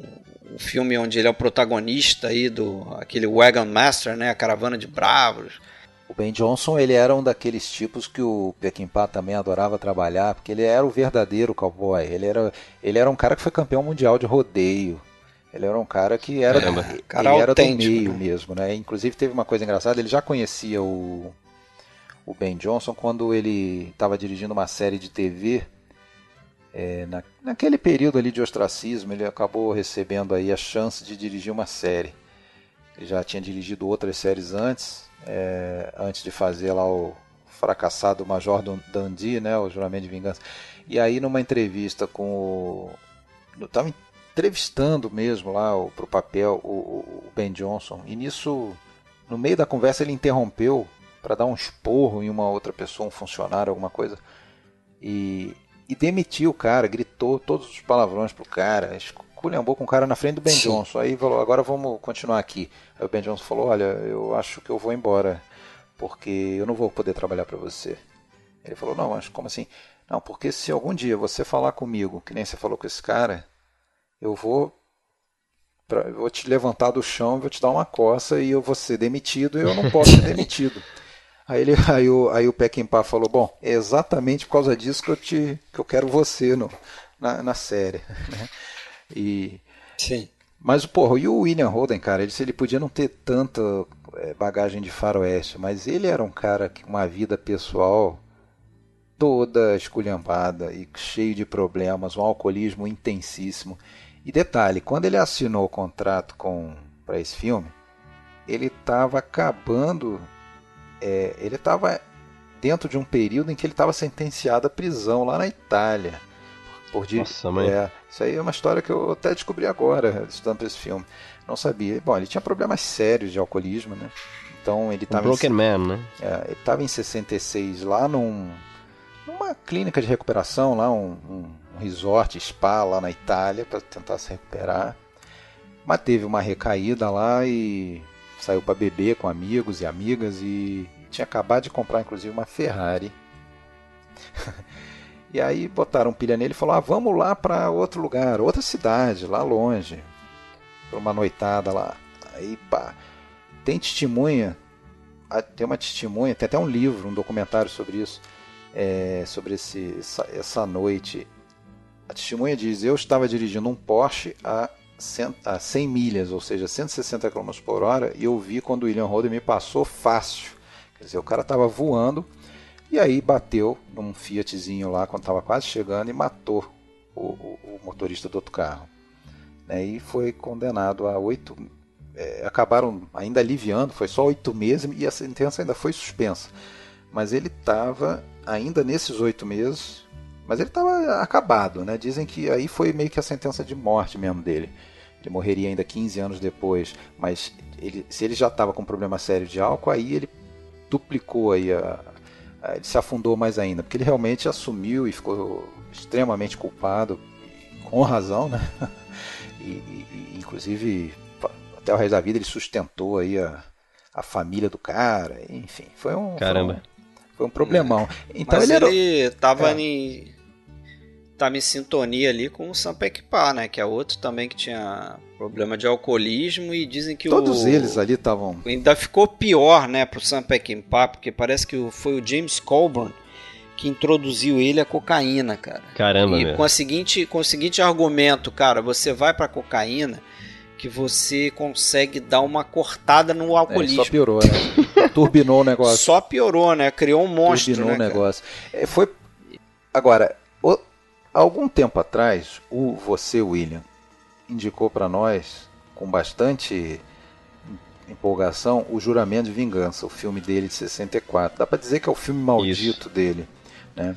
um filme onde ele é o protagonista aí do aquele Wagon Master, né? A Caravana de Bravos. O Ben Johnson ele era um daqueles tipos que o Peckinpah também adorava trabalhar, porque ele era o verdadeiro cowboy. Ele era, ele era um cara que foi campeão mundial de rodeio. Ele era um cara que era, Caramba. ele Cara era do meio né? mesmo, né? Inclusive teve uma coisa engraçada, ele já conhecia o, o Ben Johnson quando ele estava dirigindo uma série de TV. É, na, naquele período ali de ostracismo, ele acabou recebendo aí a chance de dirigir uma série. Ele já tinha dirigido outras séries antes, é, antes de fazer lá o fracassado Major Dundee, né, o juramento de vingança. E aí numa entrevista com o estava entrevistando mesmo lá para o papel o, o, Ben Johnson e nisso no meio da conversa ele interrompeu para dar um esporro em uma outra pessoa, um funcionário, alguma coisa e, e demitiu o cara, gritou todos os palavrões pro cara, esculhambou com o cara na frente do Ben Sim. Johnson. Aí falou, agora vamos continuar aqui. Aí o Ben Johnson falou, olha, eu acho que eu vou embora, porque eu não vou poder trabalhar para você. Ele falou, não, mas como assim? Não, porque se algum dia você falar comigo, que nem você falou com esse cara, eu vou pra, eu vou te levantar do chão, vou te dar uma coça e eu vou ser demitido e eu não posso ser demitido. Aí, ele, aí, o, aí o Peckinpah falou, bom, é exatamente por causa disso que eu, te, que eu quero você no, na, na série. Né? E, Sim. Mas, porra, e o William Holden, cara, ele, ele podia não ter tanta é, bagagem de faroeste, mas ele era um cara com uma vida pessoal toda esculhambada e cheio de problemas, um alcoolismo intensíssimo. E detalhe, quando ele assinou o contrato com para esse filme, ele estava acabando é, ele estava dentro de um período em que ele estava sentenciado à prisão lá na Itália. Por de, Nossa, mãe. É, isso aí é uma história que eu até descobri agora, estudando esse filme. Não sabia. Bom, ele tinha problemas sérios de alcoolismo, né? Então ele estava. Um broken em, man, né? É, ele estava em 66 lá num, numa clínica de recuperação, lá um, um, um resort, spa lá na Itália, para tentar se recuperar. Mas teve uma recaída lá e saiu para beber com amigos e amigas e tinha acabado de comprar inclusive uma Ferrari. e aí botaram pilha nele e falou: ah, vamos lá para outro lugar, outra cidade, lá longe, para uma noitada lá. Aí pá, tem testemunha, tem uma testemunha, tem até um livro, um documentário sobre isso, é, sobre esse, essa, essa noite. A testemunha diz: Eu estava dirigindo um Porsche a a 100 milhas, ou seja, 160 km por hora, e eu vi quando o William Holden me passou fácil. Quer dizer, o cara estava voando e aí bateu num Fiatzinho lá quando estava quase chegando e matou o, o, o, motorista do outro carro. Né? E foi condenado a oito. É, acabaram ainda aliviando, foi só oito meses e a sentença ainda foi suspensa. Mas ele estava ainda nesses oito meses mas ele estava acabado, né? Dizem que aí foi meio que a sentença de morte mesmo dele. Ele morreria ainda 15 anos depois, mas ele, se ele já estava com problema sério de álcool, aí ele duplicou aí a, a, ele se afundou mais ainda, porque ele realmente assumiu e ficou extremamente culpado, com razão, né? E, e, inclusive até o resto da vida ele sustentou aí a, a família do cara, enfim, foi um caramba. Foi um, foi um problemão. Então Mas ele, ele tava é. em estava em sintonia ali com o Sam Peckinpah, né? Que é outro também que tinha problema de alcoolismo e dizem que Todos o, eles ali estavam... Ainda ficou pior, né, pro Sam Peckinpah, porque parece que foi o James Colburn que introduziu ele à cocaína, cara. Caramba, E meu. com, a seguinte, com o seguinte argumento, cara, você vai pra cocaína que você consegue dar uma cortada no alcoolismo. É, só piorou, né? Turbinou o negócio. Só piorou, né? Criou um monstro, Turbinou né, o negócio. É, foi... Agora, Algum tempo atrás, o você, William, indicou para nós, com bastante empolgação, o Juramento de Vingança, o filme dele de 64. Dá para dizer que é o filme maldito Isso. dele, né?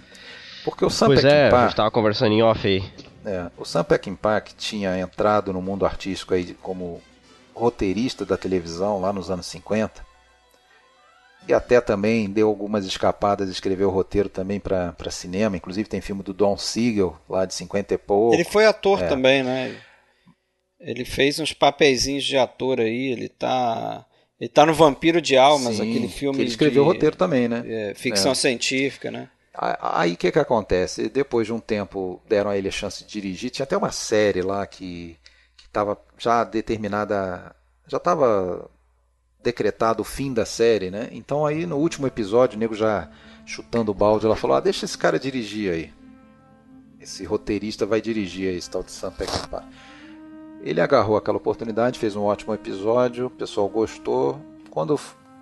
Porque o Sam pois Peckinpah, é, a gente tava conversando em off aí. É, o Sam Peckinpah, que tinha entrado no mundo artístico aí como roteirista da televisão lá nos anos 50, e até também deu algumas escapadas, escreveu roteiro também para cinema, inclusive tem filme do Don Siegel, lá de 50 e pouco. Ele foi ator é. também, né? Ele fez uns papeizinhos de ator aí, ele tá ele tá no Vampiro de Almas, Sim, aquele filme ele escreveu de, roteiro também, né? É, ficção é. científica, né? Aí o que que acontece? Depois de um tempo deram a ele a chance de dirigir, tinha até uma série lá que que estava já determinada, já estava decretado o fim da série, né? Então aí no último episódio, o nego já chutando o balde, ela falou: ah, deixa esse cara dirigir aí. Esse roteirista vai dirigir esse tal de Sam Peckinpah. Ele agarrou aquela oportunidade, fez um ótimo episódio, o pessoal gostou. Quando.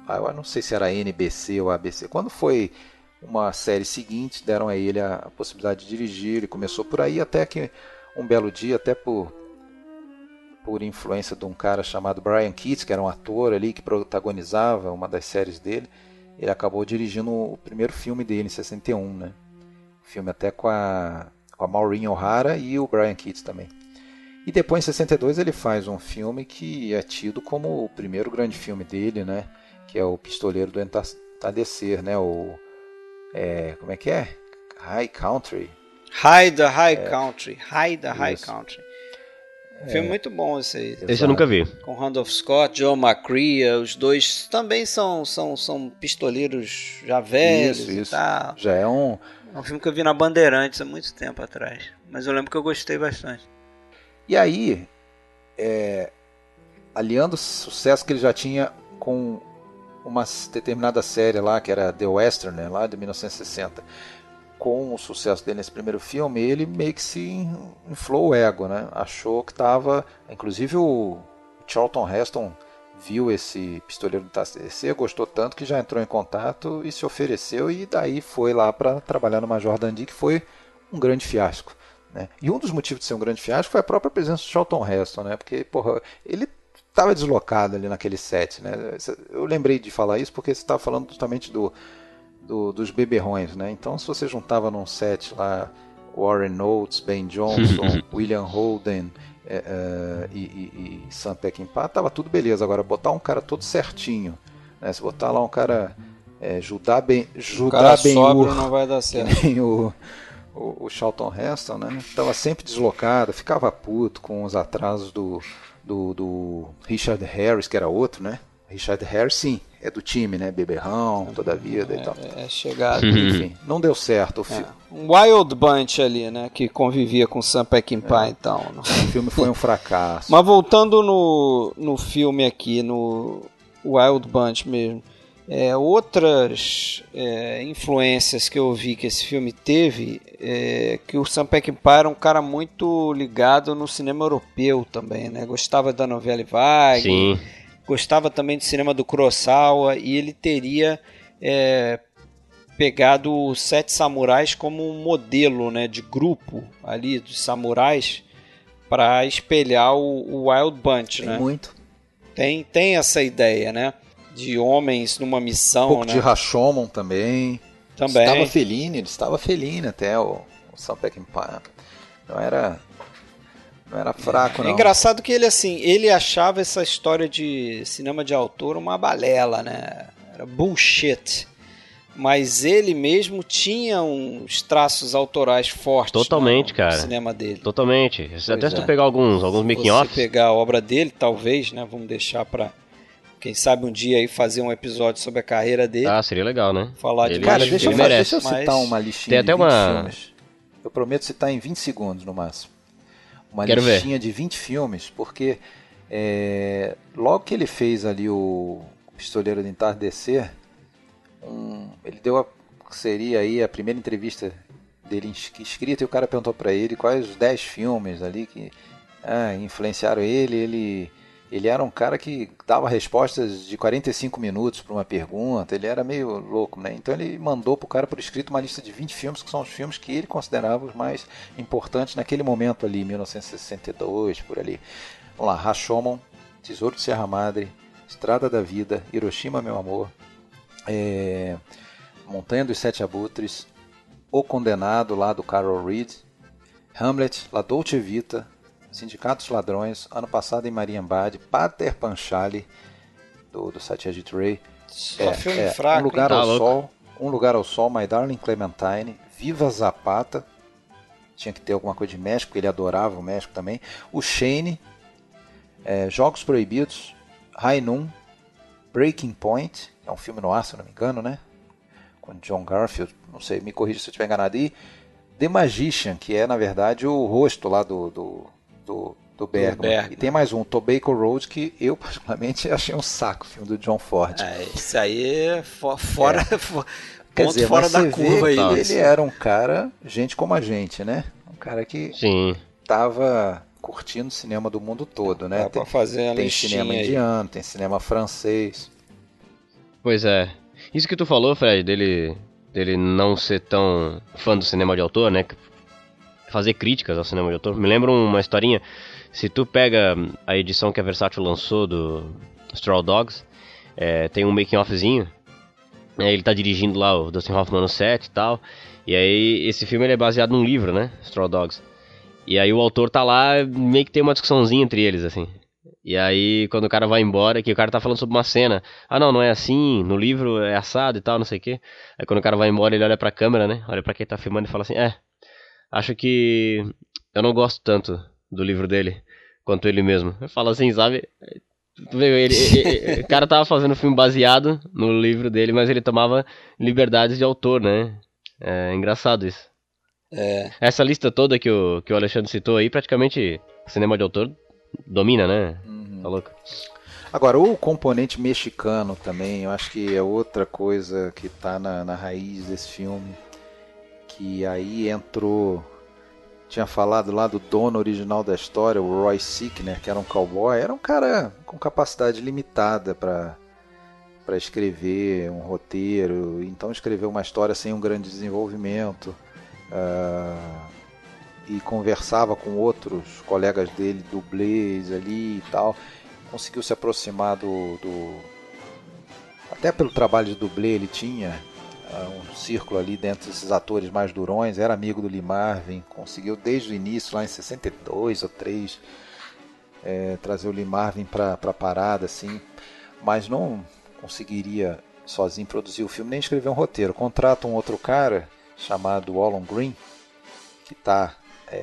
Ah, eu não sei se era NBC ou ABC. Quando foi uma série seguinte, deram a ele a possibilidade de dirigir. Ele começou por aí até que um belo dia, até por por influência de um cara chamado Brian Keats, que era um ator ali que protagonizava uma das séries dele. Ele acabou dirigindo o primeiro filme dele em 61, né? filme até com a, com a Maureen O'Hara e o Brian Keats também. E depois, em 62, ele faz um filme que é tido como o primeiro grande filme dele, né? Que é o Pistoleiro do Entardecer, né? O, é, como é que é? High Country. High the High é, Country. High the High Country. Filme é. muito bom esse aí. Esse eu nunca vi. Com Randolph Scott, Joe McCrea, os dois também são, são, são pistoleiros já velhos isso, isso. Já é um... É um filme que eu vi na Bandeirantes há muito tempo atrás. Mas eu lembro que eu gostei bastante. E aí, é, aliando o sucesso que ele já tinha com uma determinada série lá, que era The Western, né, lá de 1960, com o sucesso dele nesse primeiro filme, ele meio que se inflou o ego, né? Achou que estava. Inclusive o Charlton Heston viu esse pistoleiro do TCC, gostou tanto que já entrou em contato e se ofereceu, e daí foi lá para trabalhar no Major Dundee, que foi um grande fiasco. Né? E um dos motivos de ser um grande fiasco foi a própria presença do Charlton Heston, né? porque porra, ele estava deslocado ali naquele set. Né? Eu lembrei de falar isso porque você estava falando justamente do do, dos beberrões, né? Então, se você juntava num set lá Warren Oates, Ben Johnson, William Holden é, é, e, e, e Sam Peckinpah, tava tudo beleza. Agora, botar um cara todo certinho, né? Se botar lá um cara é, Judá Ben Judá Ben não vai dar certo. Que nem o, o, o Charlton Heston, né? Tava sempre deslocado, ficava puto com os atrasos do, do, do Richard Harris, que era outro, né? Richard Harris, sim, é do time, né? Beberrão, toda a vida é, e tal. É, é chegado. Enfim, não deu certo o filme. É. Um Wild Bunch ali, né? Que convivia com Sam Peckinpah, é. então. O filme foi um fracasso. Mas voltando no, no filme aqui, no Wild Bunch mesmo. É, outras é, influências que eu vi que esse filme teve é que o Sam Peckinpah era um cara muito ligado no cinema europeu também, né? Gostava da novela Vague. Sim gostava também de cinema do Kurosawa e ele teria é, pegado os Sete Samurais como um modelo né, de grupo ali dos samurais para espelhar o, o, Wild Bunch. Tem né? muito. Tem, tem essa ideia, né? De homens numa missão. Um pouco né? de Rashomon também. Também. Estava Fellini, ele estava Fellini até o, o Sam Peckinpah. Não era não era fraco, é, não. É engraçado que ele, assim, ele achava essa história de cinema de autor uma balela, né? Era bullshit. Mas ele mesmo tinha uns traços autorais fortes Totalmente, no, cara. cinema dele. Totalmente. Pois Até é. se tu pegar alguns, alguns making offs. Se pegar a obra dele, talvez, né? Vamos deixar para quem sabe um dia aí fazer um episódio sobre a carreira dele. Ah, seria legal, né? Falar ele, de Cara, deixa eu, deixa eu citar uma listinha Tem até uma... filmes. Eu prometo citar em 20 segundos no máximo uma Quero listinha ver. de 20 filmes, porque é, logo que ele fez ali o Pistoleiro do Entardecer, um, ele deu a seria aí a primeira entrevista dele escrita e o cara perguntou para ele quais os 10 filmes ali que ah, influenciaram ele, ele ele era um cara que dava respostas de 45 minutos para uma pergunta, ele era meio louco, né? Então ele mandou para o cara por escrito uma lista de 20 filmes, que são os filmes que ele considerava os mais importantes naquele momento ali, 1962, por ali. Vamos lá, Rashomon, Tesouro de Serra Madre, Estrada da Vida, Hiroshima, Meu Amor, é... Montanha dos Sete Abutres, O Condenado, lá do Carol Reed, Hamlet, La Dolce Vita, Sindicatos Ladrões, ano passado em Mariambade, Pater Panchali, do, do Satyajit Ray. Só é, filme é, fraco, Um Lugar hein? ao tá Sol, Um Lugar ao Sol, My Darling Clementine, Viva Zapata, tinha que ter alguma coisa de México, porque ele adorava o México também. O Shane, é, Jogos Proibidos, Noon, Breaking Point, é um filme no ar, se não me engano, né? Com John Garfield, não sei, me corrija se eu estiver enganado. E The Magician, que é na verdade o rosto lá do, do do, do Bergman. Bergman. E tem mais um, Tobacco Road, que eu particularmente achei um saco, o filme do John Ford. É, isso aí é fo fora, É. fo- Quer dizer, fora da curva aí. ele era um cara, gente como a gente, né? Um cara que Sim. tava curtindo o cinema do mundo todo, né? Dá Tem, fazer tem cinema aí. indiano, tem cinema francês. Pois é. Isso que tu falou, Fred, dele, dele não ser tão fã do cinema de autor, né? Fazer críticas ao cinema de autor. Me lembra uma historinha. Se tu pega a edição que a Versátil lançou do Straw Dogs, é, tem um making offzinho. É, ele tá dirigindo lá o Dustin Hoffman no set e tal. E aí esse filme ele é baseado num livro, né? Straw Dogs. E aí o autor tá lá, meio que tem uma discussãozinha entre eles, assim. E aí, quando o cara vai embora, que o cara tá falando sobre uma cena. Ah, não, não é assim, no livro é assado e tal, não sei o quê. Aí quando o cara vai embora, ele olha pra câmera, né? Olha pra quem tá filmando e fala assim: É, acho que eu não gosto tanto do livro dele quanto ele mesmo. Fala assim, sabe? Ele, ele, ele, o cara tava fazendo um filme baseado no livro dele, mas ele tomava liberdades de autor, né? É engraçado isso. É, Essa lista toda que o, que o Alexandre citou aí, praticamente cinema de autor domina, né? Tá louco? Agora, o componente mexicano também, eu acho que é outra coisa que tá na, na raiz desse filme. Que aí entrou. Tinha falado lá do dono original da história, o Roy Sickner, que era um cowboy. Era um cara com capacidade limitada para para escrever um roteiro. Então, escreveu uma história sem um grande desenvolvimento. ah, e conversava com outros colegas dele, dublês ali e tal. Conseguiu se aproximar do, do- Até pelo trabalho de dublê, ele tinha um círculo ali dentro desses atores mais durões. Era amigo do Lee Marvin. Conseguiu desde o início, lá em 62 ou 3, eh, trazer o Lee Marvin para a parada, assim. Mas não conseguiria sozinho produzir o filme nem escrever um roteiro. Contrata um outro cara chamado Wallon Green, que está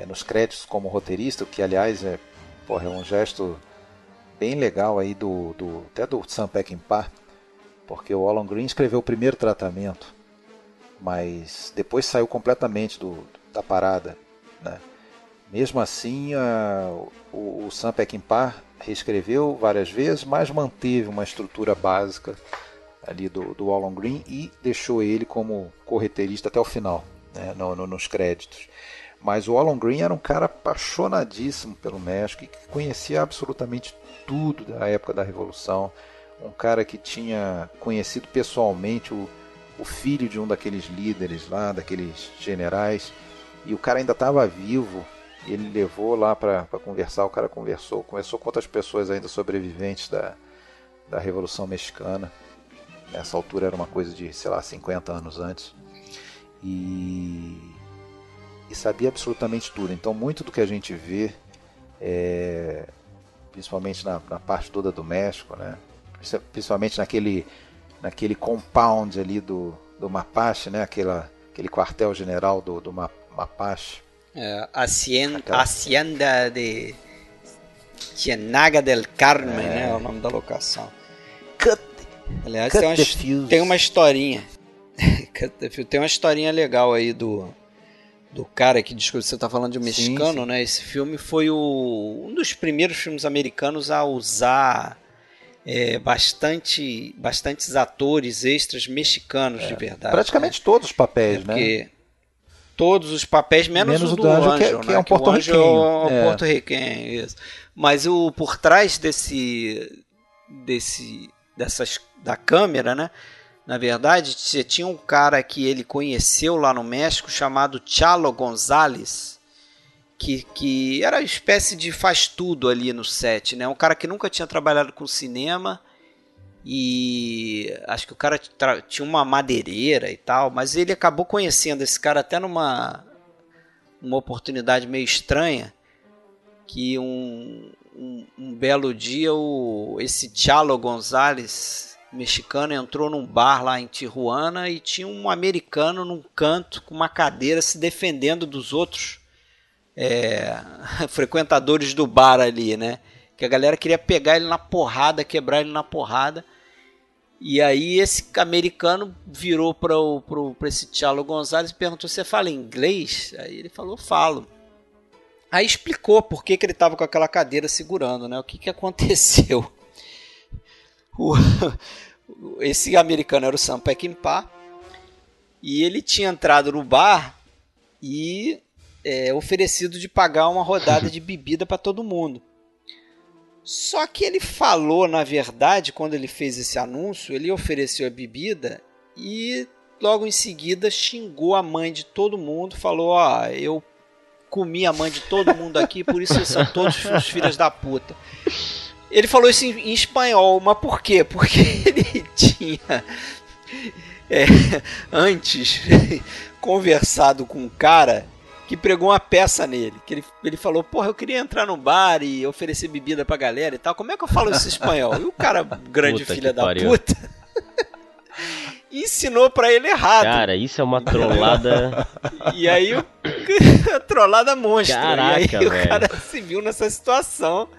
nos créditos como roteirista, o que aliás é, porra, é um gesto bem legal aí do, do até do Sam Peckinpah, porque o Alan Green escreveu o primeiro tratamento, mas depois saiu completamente do, da parada, né? Mesmo assim, a, o, o Sam Peckinpah reescreveu várias vezes, mas manteve uma estrutura básica ali do, do Alan Green e deixou ele como correteirista até o final, né, no, no, nos créditos. Mas o Alan Green era um cara apaixonadíssimo pelo México e que conhecia absolutamente tudo da época da Revolução. Um cara que tinha conhecido pessoalmente o, o filho de um daqueles líderes lá, daqueles generais, e o cara ainda estava vivo. Ele levou lá para conversar, o cara conversou, conversou com outras pessoas ainda sobreviventes da, da Revolução Mexicana. Nessa altura era uma coisa de, sei lá, 50 anos antes. E, e sabia absolutamente tudo. Então, muito do que a gente vê, é, principalmente na, na, parte toda do México, né? principalmente naquele, naquele compound ali do, do Mapache, né? Aquela, aquele quartel-general do, do Mapache. É, Hacienda, Aquela... Hacienda de Ciénaga del Carmen, é. né? É o nome da locação. Cut, Aliás, cut tem, uma, tem uma historinha. tem uma historinha legal aí do, do cara que que você está falando de um mexicano, sim, sim. né? Esse filme foi o, um dos primeiros filmes americanos a usar é, bastante, bastantes atores extras mexicanos é, de verdade. Praticamente né? todos os papéis, é né? Todos os papéis, menos, menos o do, do Anjo, Anjo, que, é, né? que é um porto-riquenho. É um porto-riquenho, isso. Mas o por trás desse, desse, dessas, da câmera, né? Na verdade, você tinha um cara que ele conheceu lá no México chamado Chalo Gonzalez, que, que era uma espécie de faz tudo ali no set, né? Um cara que nunca tinha trabalhado com cinema e acho que o cara tinha uma madeireira e tal, mas ele acabou conhecendo esse cara até numa uma oportunidade meio estranha que um, um, um belo dia o esse Chalo Gonzalez mexicano entrou num bar lá em Tijuana e tinha um americano num canto com uma cadeira se defendendo dos outros é, frequentadores do bar ali, né? Que a galera queria pegar ele na porrada, quebrar ele na porrada. E aí esse americano virou para esse Tiago Gonzalez e perguntou: Você fala inglês? Aí ele falou: Falo. Aí explicou por que, que ele estava com aquela cadeira segurando, né? O que, que aconteceu. O, esse americano era o Sam Peckinpah e ele tinha entrado no bar e é, oferecido de pagar uma rodada de bebida para todo mundo. Só que ele falou, na verdade, quando ele fez esse anúncio, ele ofereceu a bebida e logo em seguida xingou a mãe de todo mundo, falou: "Ó, eu comi a mãe de todo mundo aqui, por isso vocês são todos os filhos da puta. Ele falou isso em, em espanhol, mas por quê? Porque ele tinha é, antes conversado com um cara que pregou uma peça nele. Que ele, ele falou, porra, eu queria entrar no bar e oferecer bebida pra galera e tal. Como é que eu falo isso em espanhol? E o cara, grande Puta filha da pariu. puta, ensinou pra ele errado. Cara, isso é uma trollada. E aí, o... trollada monstro. Caraca, e aí o velho. cara se viu nessa situação,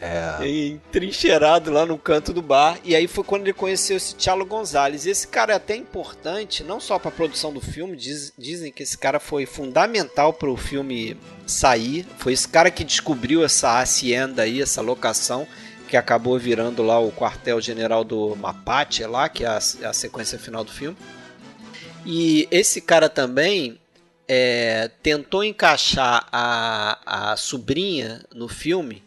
É, entrincheirado lá no canto do bar. E aí foi quando ele conheceu esse Tchalo Gonzalez. E esse cara é até importante, não só pra produção do filme, diz- dizem que esse cara foi fundamental pro filme sair. Foi esse cara que descobriu essa hacienda aí, essa locação. Que acabou virando lá o quartel-general do Mapache lá, que é a, a sequência final do filme. E esse cara também é, tentou encaixar a, a sobrinha no filme,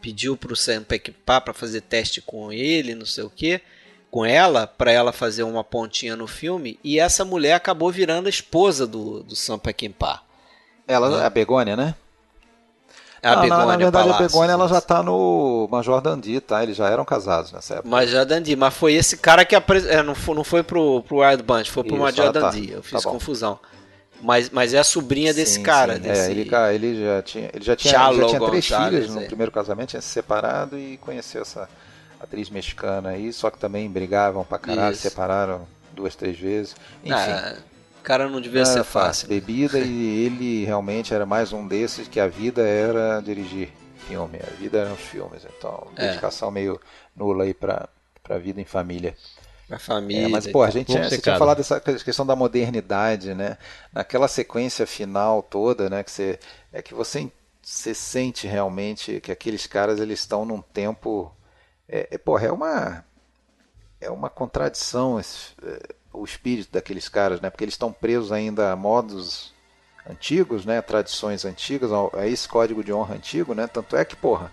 pediu pro Sam Peckinpah para fazer teste com ele, não sei o que, com ela, para ela fazer uma pontinha no filme, e essa mulher acabou virando a esposa do, do Sam Peckinpah. ela, a Begônia, né? É a Não, Begônia na, na verdade, Palacios, a Begônia ela já tá no Major Dandy, tá? Eles já eram casados nessa época. Mas já Dandy, mas foi esse cara que apre... é, não foi, não foi pro, pro Wild Bunch, foi pro Isso, Major ah, tá. Dandy. Eu Tá fiz bom. Mas, mas é a sobrinha desse Sim, cara. sim. desse... É, ele, ele já tinha, ele já tinha, Chalo já tinha três filhas no é. primeiro casamento, tinha se separado e conheceu essa atriz mexicana aí, só que também brigavam pra caralho, Isso. separaram duas, três vezes. Enfim, Ah, cara não devia ser era fácil. Bebida e ele realmente era mais um desses que a vida era dirigir filme, a vida eram os filmes. Então, É. dedicação meio nula aí pra, pra vida em família. A família. É, mas, pô, a gente tinha, você tinha falado dessa questão da modernidade, né? Naquela sequência final toda, né? Que você, é que você, você sente realmente que aqueles caras eles estão num tempo. É, é, porra, é uma. É uma contradição esse, é, o espírito daqueles caras, né? Porque eles estão presos ainda a modos antigos, né? Tradições antigas, a esse código de honra antigo, né? Tanto é que, porra,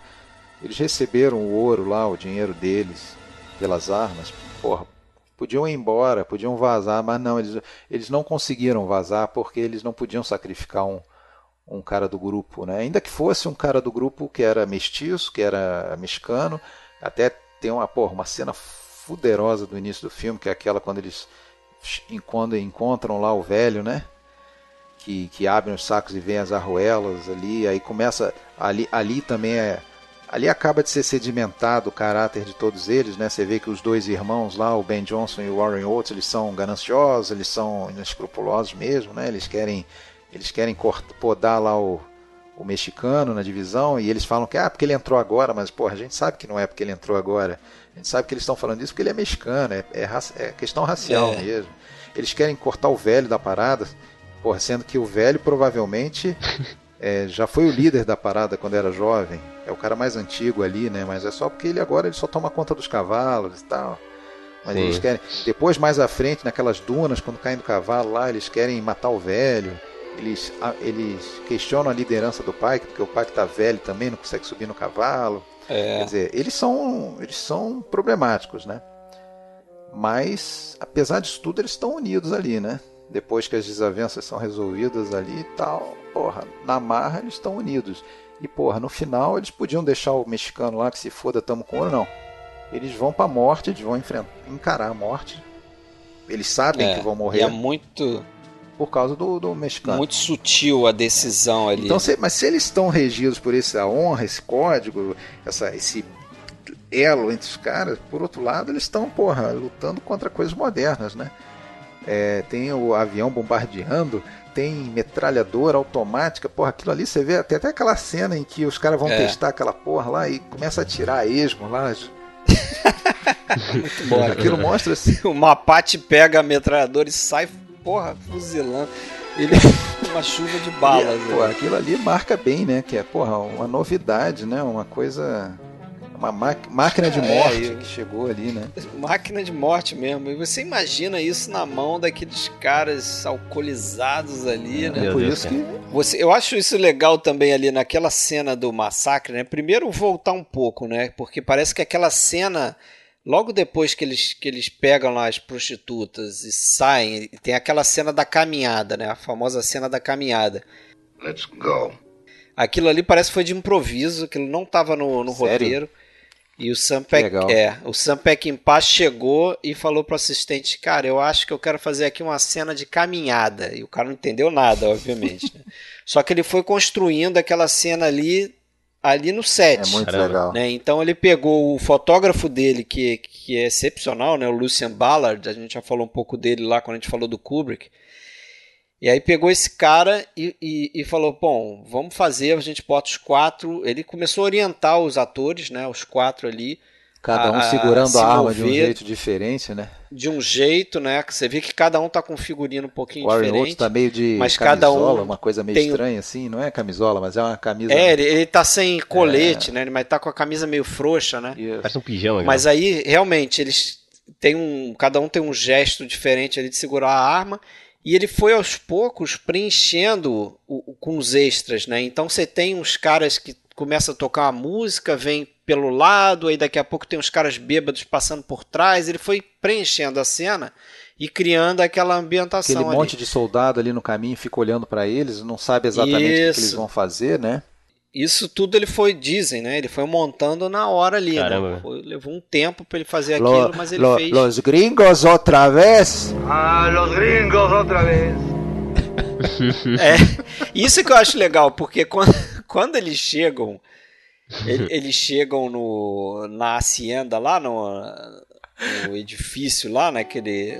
eles receberam o ouro lá, o dinheiro deles, pelas armas, porra, podiam ir embora, podiam vazar, mas não, eles, eles não conseguiram vazar porque eles não podiam sacrificar um, um cara do grupo, né? Ainda que fosse um cara do grupo que era mestiço, que era mexicano, até tem uma, porra, uma cena fuderosa do início do filme, que é aquela quando eles quando encontram lá o velho, né? Que, que abrem os sacos e vêm as arruelas ali, aí começa ali, ali também é ali acaba de ser sedimentado o caráter de todos eles, né? Você vê que os dois irmãos lá, o Ben Johnson e o Warren Oates, eles são gananciosos, eles são inescrupulosos mesmo, né? Eles querem eles querem cortar, podar lá o, o mexicano na divisão e eles falam que ah, porque ele entrou agora, mas porra, a gente sabe que não é porque ele entrou agora. A gente sabe que eles estão falando isso porque ele é mexicano, é, é, é questão racial É. mesmo. Eles querem cortar o velho da parada, porra, sendo que o velho provavelmente é, já foi o líder da parada quando era jovem. É o cara mais antigo ali, né? Mas é só porque ele agora ele só toma conta dos cavalos e tal. Mas Sim. eles querem. Depois, mais à frente, naquelas dunas, quando caem do cavalo lá, eles querem matar o velho. Eles, eles questionam a liderança do pai, porque o pai que tá velho também não consegue subir no cavalo. É. Quer dizer, eles são, eles são problemáticos, né? Mas, apesar disso tudo, eles estão unidos ali, né? Depois que as desavenças são resolvidas ali e tal, porra, na marra eles estão unidos. E, porra, no final eles podiam deixar o mexicano lá que se foda, tamo com ouro, não. Eles vão pra morte, eles vão enfrentar, encarar a morte. Eles sabem É, que vão morrer é muito, por causa do, do mexicano. muito sutil a decisão ali. Então, se- mas se eles estão regidos por essa honra, esse código, essa, esse elo entre os caras, por outro lado, eles estão, porra, lutando contra coisas modernas, né? É, tem o avião bombardeando, tem metralhadora automática, porra, aquilo ali você vê, tem até aquela cena em que os caras vão É. testar aquela porra lá e começa a tirar a esmo lá. muito bom. Aquilo mostra assim, O Mapate pega a metralhadora e sai, porra, fuzilando. Ele uma chuva de balas. pô, né? aquilo ali marca bem, né? Que é, porra, uma novidade, né? Uma coisa. Uma ma- máquina de É, morte eu- que chegou ali, né? Máquina de morte mesmo. E você imagina isso na mão daqueles caras alcoolizados ali, né? Meu Por Deus, isso que Você, eu acho isso legal também ali naquela cena do massacre, né? Primeiro voltar um pouco, né? Porque parece que aquela cena, logo depois que eles, que eles pegam lá as prostitutas e saem, tem aquela cena da caminhada, né? A famosa cena da caminhada. Let's go. Aquilo ali parece que foi de improviso, aquilo não estava no, no roteiro. E o Sam, Peck, é, o Sam Peckinpah chegou e falou pro assistente, cara, eu acho que eu quero fazer aqui uma cena de caminhada. E o cara não entendeu nada, obviamente. né? Só que ele foi construindo aquela cena ali, ali no set. É muito Caramba. legal. né? Então ele pegou o fotógrafo dele, que, que é excepcional, né? o Lucian Ballard, a gente já falou um pouco dele lá quando a gente falou do Kubrick. E aí pegou esse cara e, e, e falou, bom, vamos fazer, a gente bota os quatro. Ele começou a orientar os atores, né? Os quatro ali, Cada um a- a segurando se a arma de um jeito diferente, né? de um jeito, né? Que você vê que cada um tá com um figurino um pouquinho O Warren diferente. Tá meio de mas cada um camisola, uma coisa meio estranha assim, não é camisola, mas é uma camisa. É, ele, ele tá sem colete, né? Ele mas tá com a camisa meio frouxa, né? Isso. Parece um pijama. Mas aí, realmente, eles têm um. Cada um tem um gesto diferente ali de segurar a arma. E ele foi aos poucos preenchendo o- o- com os extras, né? Então você tem uns caras que começam a tocar uma música, vem pelo lado, aí daqui a pouco tem uns caras bêbados passando por trás. Ele foi preenchendo a cena e criando aquela ambientação Aquele ali. monte de soldado ali no caminho fica olhando pra eles, não sabe exatamente o que eles Isso. vão fazer, né? Isso tudo ele foi, dizem, né? Ele foi montando na hora ali, né? Foi- levou um tempo para ele fazer Lo- aquilo, mas ele lo- fez. Los gringos outra vez. Ah, los gringos otra vez. É, isso que eu acho legal, porque quando, quando eles chegam, ele- eles chegam no, na hacienda lá, no, no edifício lá, naquele.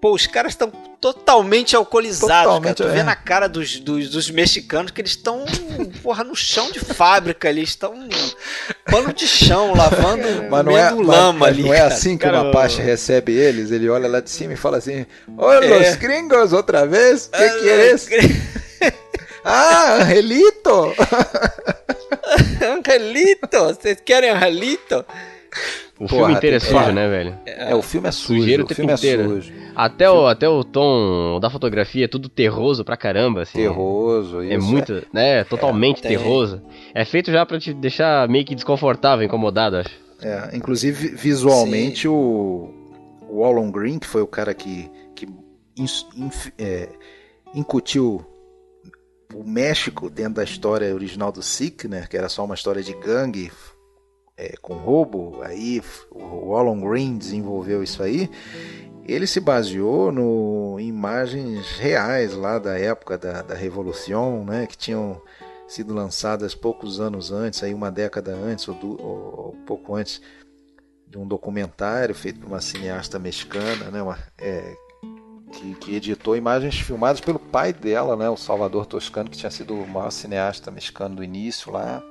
Pô, os caras estão totalmente alcoolizados, Totalmente, cara. Tu vê é. na cara dos, dos, dos mexicanos que eles estão, porra, no chão de fábrica ali, estão pano de chão, lavando, Mas não é, lama mas ali. não é cara. assim que Cara, o eu- Apache recebe eles. Ele olha lá de cima e fala assim: Ô, É. los gringos outra vez? Que que é isso? Ah, Angelito! Angelito, vocês querem Angelito? O Porra, filme inteiro é sujo, é. né, velho? É, o filme é sujo. Sujeira o o filme é inteiro. sujo. Até o, até o tom da fotografia é tudo terroso pra caramba, assim. Terroso. É isso, muito, né? Totalmente tem. terroso. É feito já pra te deixar meio que desconfortável, incomodado, acho. É, inclusive, visualmente, o, o Alan Green, que foi o cara que, que ins- inf- é, incutiu o México dentro da história original do Sick, né, que era só uma história de gangue é, com roubo, aí o Alan Green desenvolveu isso aí. Ele se baseou no, em imagens reais lá da época da, da Revolução, né, que tinham sido lançadas poucos anos antes, aí uma década antes ou, ou- ou pouco antes de um documentário feito por uma cineasta mexicana, né, uma- é, que, que editou imagens filmadas pelo pai dela, né, o Salvador Toscano, que tinha sido o maior cineasta mexicano do início lá,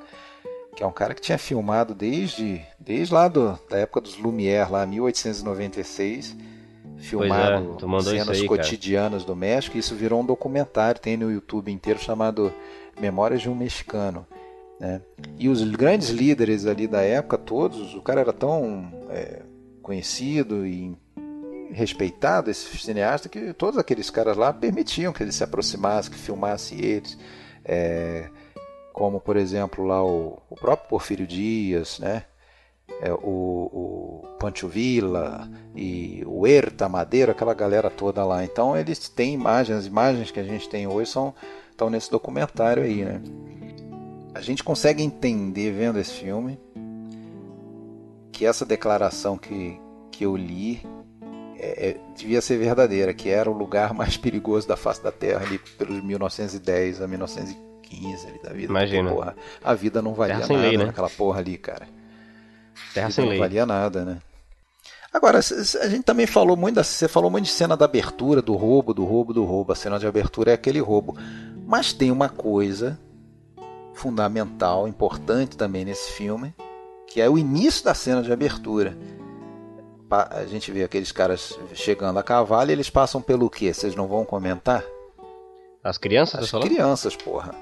que é um cara que tinha filmado desde, desde lá do, da época dos Lumière, lá 1896, filmado tu mandou isso cenas aí, cara. cotidianas do México, e isso virou um documentário, tem no YouTube inteiro chamado Memórias de um Mexicano. Né? E os grandes líderes ali da época, todos, o cara era tão é, conhecido e respeitado, esse cineasta, que todos aqueles caras lá permitiam que ele se aproximasse, que filmasse eles. É, como, por exemplo, lá o, o próprio Porfírio Dias, né? É, o, o Pancho Villa e o Huerta Madeira, aquela galera toda lá. Então eles têm imagens, as imagens que a gente tem hoje são estão nesse documentário aí, né? A gente consegue entender vendo esse filme que essa declaração que, que eu li é, é, devia ser verdadeira, que era o lugar mais perigoso da face da Terra ali pelos 1910 a 1915 ali da vida. Imagina. Porque, porra, a vida não valia nada lei, né? naquela porra ali, cara. Terra sem não lei. valia nada, né? Agora, a gente também falou muito da, você falou muito de cena da abertura, do roubo, do roubo, do roubo. A cena de abertura é aquele roubo. Mas tem uma coisa fundamental, importante também nesse filme, que é o início da cena de abertura. A gente vê aqueles caras chegando a cavalo e eles passam pelo quê? Vocês não vão comentar? As crianças, As crianças, porra.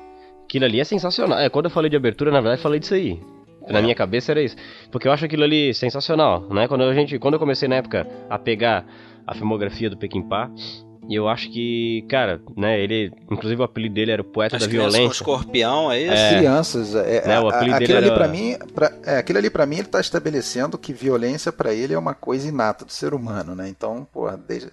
Aquilo ali é sensacional. É, quando eu falei de abertura, na verdade, eu falei disso aí. Na minha cabeça era isso. Porque eu acho aquilo ali sensacional, né? Quando a gente, quando eu comecei na época a pegar a filmografia do Peckinpah, e eu acho que, cara, né, ele, inclusive o apelido dele era o poeta As da violência. escorpião, é isso? É. crianças. É, Né, o apelido aquilo dele ali era- para mim, pra, é, aquilo ali para mim ele está estabelecendo que violência para ele é uma coisa inata do ser humano, né? Então, porra, desde,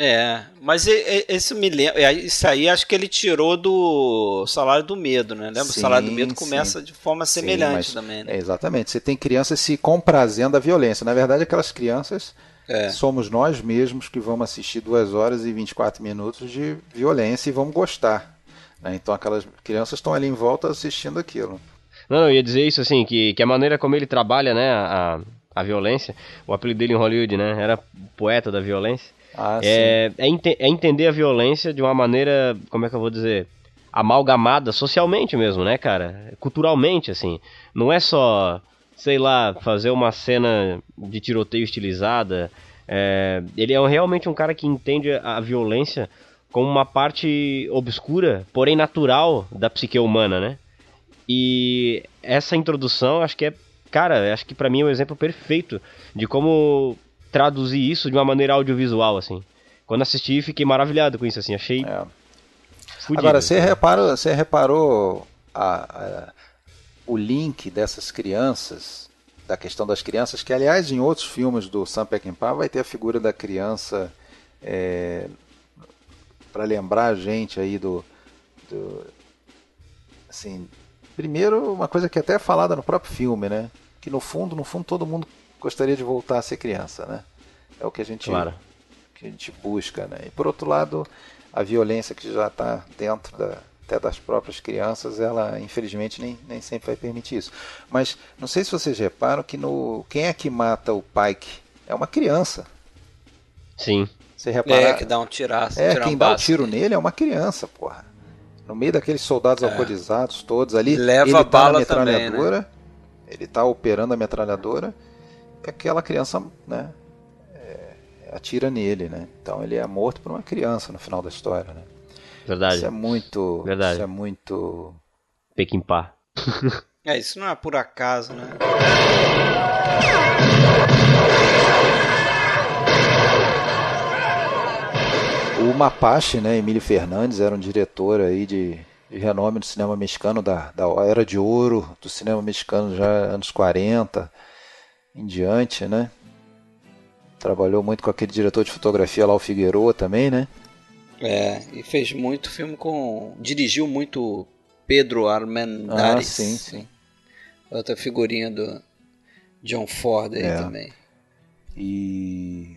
É, mas esse me lembra. é, Isso aí acho que ele tirou do Salário do Medo, né? Lembra? o Sim, Salário do Medo sim. começa de forma Sim, semelhante mas- também, né? é, exatamente. Você tem crianças se comprazendo a violência. Na verdade, aquelas crianças É. somos nós mesmos que vamos assistir 2 horas e 24 minutos de violência e vamos gostar. né? Então aquelas crianças estão ali em volta assistindo aquilo. Não, eu ia dizer isso assim, que, que a maneira como ele trabalha, né, a, a violência, o apelido dele em Hollywood, né, era poeta da violência. Ah, é, é, ente- é entender a violência de uma maneira, como é que eu vou dizer, amalgamada socialmente mesmo, né, cara? Culturalmente, assim. Não é só, sei lá, fazer uma cena de tiroteio estilizada. É, ele é realmente um cara que entende a a violência como uma parte obscura, porém natural da psique humana, né? E essa introdução, acho que é, cara, acho que pra mim é um exemplo perfeito de como traduzir isso de uma maneira audiovisual, assim. Quando assisti, fiquei maravilhado com isso, assim, achei É. fudido. Agora, você assim. reparou, você reparou a- a- o link dessas crianças, da questão das crianças, que aliás em outros filmes do Sam Peckinpah vai ter a figura da criança para lembrar a gente aí do, do- assim, primeiro uma coisa que até é falada no próprio filme, né? Que no fundo, no fundo todo mundo gostaria de voltar a ser criança, né? É o que a gente Claro. que a gente busca, né? E por outro lado, a violência que já está dentro da, até das próprias crianças, ela infelizmente nem, nem sempre vai permitir isso. Mas não sei se vocês reparam que no quem é que mata o Pike é uma criança. Sim. Você repara? É, que dá um tiraço. É, tirar quem um dá o baço. tiro nele é uma criança, porra. No meio daqueles soldados alcoolizados todos ali, Leva ele tá bala na também, né? metralhadora, ele tá operando a metralhadora, e aquela criança, né, é, atira nele, né? Então ele é morto por uma criança no final da história, né? Verdade. Isso é muito, Verdade. isso é muito Pequimpá. É, isso não é por acaso, né? O Mapache, né, Emílio Fernandes, era um diretor aí de, de renome do cinema mexicano, da, da era de ouro do cinema mexicano já anos 40 em diante, né? Trabalhou muito com aquele diretor de fotografia lá, o Figueroa também, né? É, e fez muito filme com. Dirigiu muito Pedro Armendáriz. Ah, sim, sim. Outra figurinha do John Ford aí É. também. E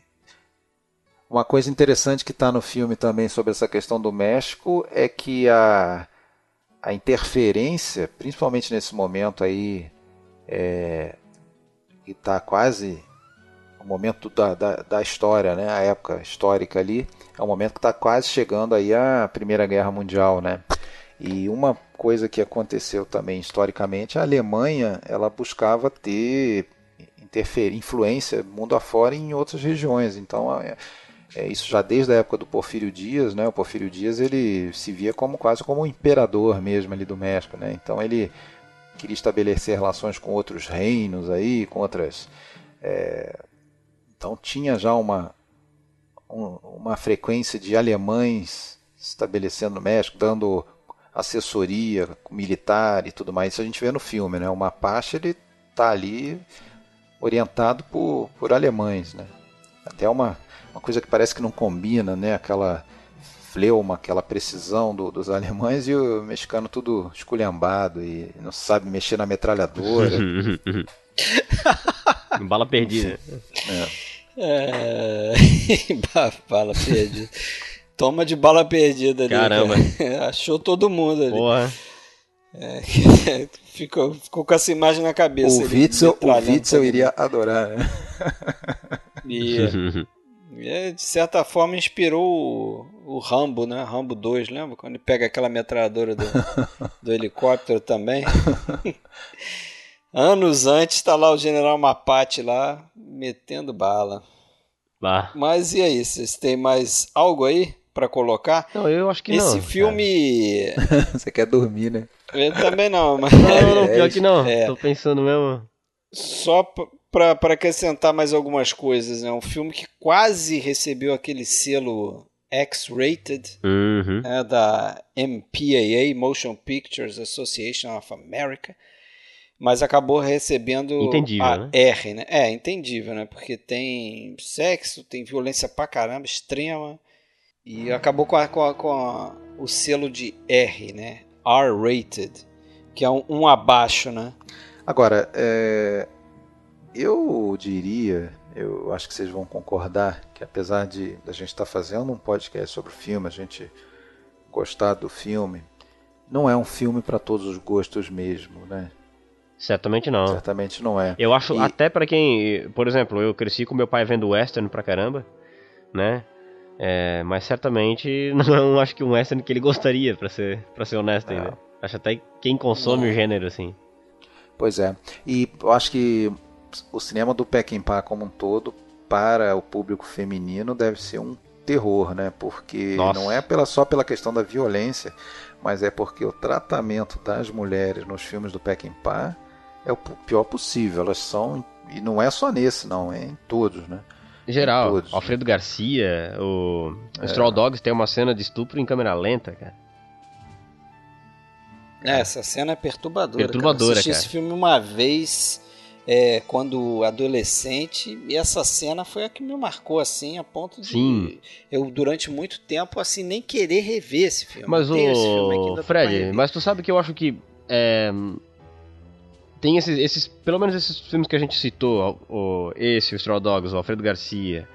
uma coisa interessante que está no filme também sobre essa questão do México é que a, a interferência, principalmente nesse momento aí, é, que está quase o momento da, da, da história, né? a época histórica ali, é um momento que está quase chegando aí a Primeira Guerra Mundial, né? E uma coisa que aconteceu também historicamente, a Alemanha ela buscava ter interferir, influência mundo afora em outras regiões. Então, é, é isso já desde a época do Porfírio Dias, né? O Porfírio Dias ele se via como quase como um imperador mesmo ali do México, né? Então ele queria estabelecer relações com outros reinos aí, com outras. é, então tinha já uma um- uma frequência de alemães estabelecendo no México, dando assessoria militar e tudo mais. Isso a gente vê no filme, né? O Mapache ele tá ali orientado por, por alemães, né? Até uma, uma coisa que parece que não combina, né? Aquela fleuma, aquela precisão do- dos alemães e o mexicano tudo esculhambado e não sabe mexer na metralhadora. Bala perdida. É... Ba- bala perdida. Toma de bala perdida ali. Caramba. cara. Achou todo mundo ali. Porra. ficou, ficou com essa imagem na cabeça. o Witzel, o Witzel iria adorar, né? mundo. É, de certa forma inspirou o, o Rambo, né? Rambo 2, lembra? Quando ele pega aquela metralhadora do, do helicóptero também. Anos antes está lá o General Mapate lá metendo bala. Lá. Mas e aí, vocês têm mais algo aí para colocar? Não, eu acho que Esse não. filme. Você quer dormir, né? Eu também não, mas. Não, não, pior que não. É. Tô pensando mesmo. Só para acrescentar mais algumas coisas, é um filme que quase recebeu aquele selo X-rated Uhum. né, da MPAA, Motion Pictures Association of America, mas acabou recebendo Entendível, a né? R, né? É, entendível, né? Porque tem sexo, tem violência pra caramba, extrema, E acabou com, a- com a- com a- o selo de R, né? R-rated, que é um, um abaixo, né? Agora, é, eu diria, eu acho que vocês vão concordar, que apesar de a gente estar fazendo um podcast sobre o filme, a gente gostar do filme, não é um filme para todos os gostos mesmo, né? Certamente não. Certamente não é. Eu acho E- até pra quem, por exemplo, eu cresci com meu pai vendo western pra caramba, né? É, mas certamente não acho que um western que ele gostaria, pra ser, pra ser honesto ainda. Acho até quem consome o gênero, assim. Pois é. E eu acho que o cinema do Peckinpah como um todo, para o público feminino, deve ser um terror, né? Porque Nossa. não é pela, só pela questão da violência, mas é porque o tratamento das mulheres nos filmes do Peckinpah é o pior possível. Elas são, e não é só nesse, não, é em todos, né? Em geral, Todos, né? Alfredo Garcia, o É. Straw Dogs tem uma cena de estupro em câmera lenta, cara. É, essa cena é perturbadora. Perturbadora, cara. Eu assisti cara. esse filme uma vez é, quando adolescente e essa cena foi a que me marcou assim, a ponto de Sim. eu durante muito tempo assim nem querer rever esse filme. Mas filme o pra Fred, mas tu sabe que eu acho que é, tem esses, esses, pelo menos esses filmes que a gente citou, o, esse, o Straw Dogs, o Alfredo Garcia,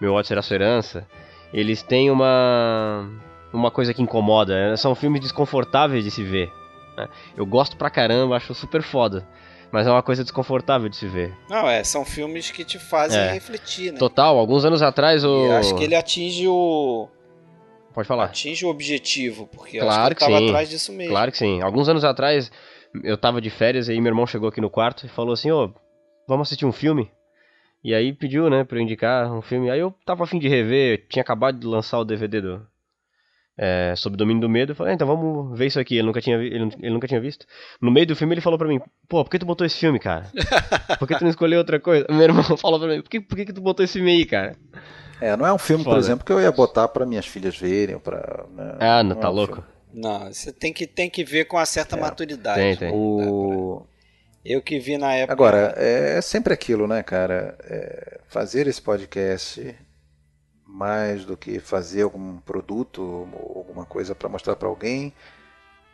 Meu Ódio Será Sua Herança, eles têm uma uma coisa que incomoda, né? são filmes desconfortáveis de se ver. né? Eu gosto pra caramba, acho super foda, mas é uma coisa desconfortável de se ver. Não, é, são filmes que te fazem É. refletir, né? Total, alguns anos atrás o E acho que ele atinge o pode falar. atinge o objetivo, porque eu Claro acho que ele que tava sim. atrás disso mesmo. Claro que sim. Alguns anos atrás, eu tava de férias e aí meu irmão chegou aqui no quarto e falou assim, ô, vamos assistir um filme? E aí pediu, né, pra eu indicar um filme. Aí eu tava afim de rever, tinha acabado de lançar o DVD do... É, sobre o domínio do medo, eu falei, ah, então vamos ver isso aqui, ele nunca, tinha, ele, ele nunca tinha visto. No meio do filme ele falou pra mim, pô, por que tu botou esse filme, cara? Por que tu não escolheu outra coisa? Meu irmão falou pra mim, por que, por que, que tu botou esse filme aí, cara? É, não é um filme, por Foda. exemplo, que eu ia botar para minhas filhas verem, para né? Ah, não, é tá um louco? filme. Não, você tem que tem que ver com uma certa maturidade. Tem, tem. O... Eu que vi na época. Agora, é sempre aquilo, né, cara? É, fazer esse podcast mais do que fazer algum produto ou alguma coisa para mostrar para alguém.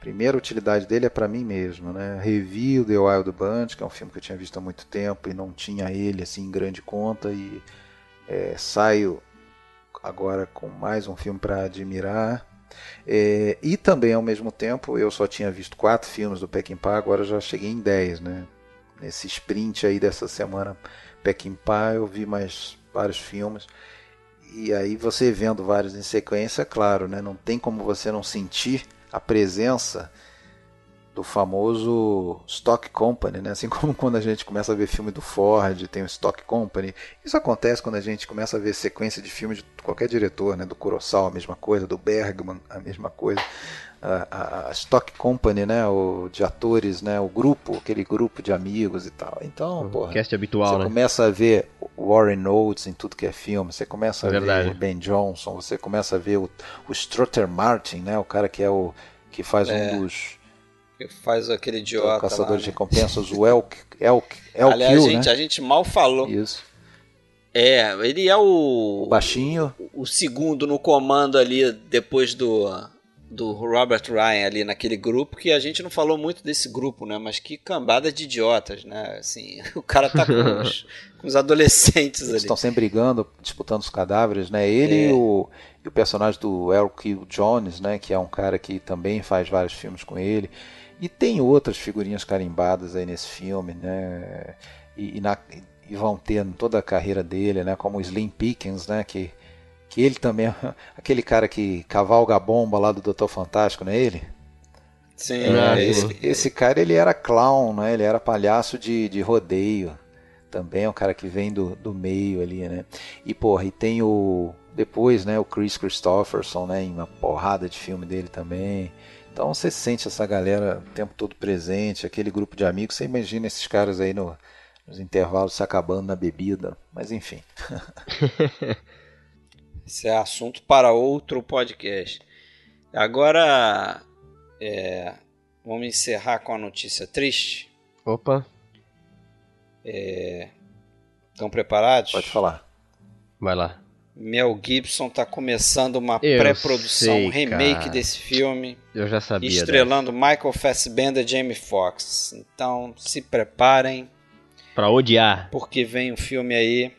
Primeira utilidade dele é para mim mesmo, né? Revi o The Wild Bunch, que é um filme que eu tinha visto há muito tempo e não tinha ele assim em grande conta e é, saio agora com mais um filme para admirar. É, e também ao mesmo tempo eu só tinha visto quatro filmes do Peckinpah, agora já cheguei em 10, né? Nesse sprint aí dessa semana Peckinpah eu vi mais vários filmes e aí você vendo vários em sequência, claro, né? Não tem como você não sentir a presença do famoso Stock Company, né? Assim como quando a gente começa a ver filme do Ford, tem o Stock Company. Isso acontece quando a gente começa a ver sequência de filmes de qualquer diretor, né? Do Kurosawa a mesma coisa, do Bergman a mesma coisa. A, a- a Stock Company, né? O, de atores, né? O grupo, aquele grupo de amigos e tal. Então, porra, Cast habitual, você né? começa a ver Warren Oates em tudo que é filme, você começa a É verdade. ver Ben Johnson, você começa a ver o, o Strutter Martin, né? O cara que é o que faz um dos Que faz aquele idiota. caçadores lá, de né? recompensas, o Elk, Elk, Elk Aliás, Kill, gente, né? a gente mal falou. Isso. É, ele é O o, baixinho, o segundo no comando ali depois do do Robert Ryan ali naquele grupo que a gente não falou muito desse grupo, né? Mas que cambada de idiotas, né? Assim, o cara tá com os, com os adolescentes eles ali. estão sempre brigando, disputando os cadáveres, né? Ele É. e, o, e o personagem do Elk Jones, né? Que é um cara que também faz vários filmes com ele. E tem outras figurinhas carimbadas aí nesse filme, né? E, e na- e vão ter toda a carreira dele, né? Como o Slim Pickens, né? Que, que ele também é aquele cara que cavalga a bomba lá do Doutor Fantástico, não é ele? Sim, Ah, é, esse, esse cara ele era clown, né? Ele era palhaço de, de rodeio. Também é um cara que vem do, do meio ali, né? E porra, e tem o depois, né, o Chris Christopherson, né, em uma porrada de filme dele também. Então você sente essa galera o tempo todo presente, aquele grupo de amigos, você imagina esses caras aí no, nos intervalos se acabando na bebida, mas enfim. Esse é assunto para outro podcast. Agora, é, vamos encerrar com a notícia triste. Opa, Estão preparados? Pode falar. vai lá. Mel Gibson tá começando uma pré-produção, um remake cara. desse filme, Eu já sabia. estrelando Michael Fassbender e Jamie Foxx. Então, se preparem, dessa. Pra odiar. porque vem um filme aí.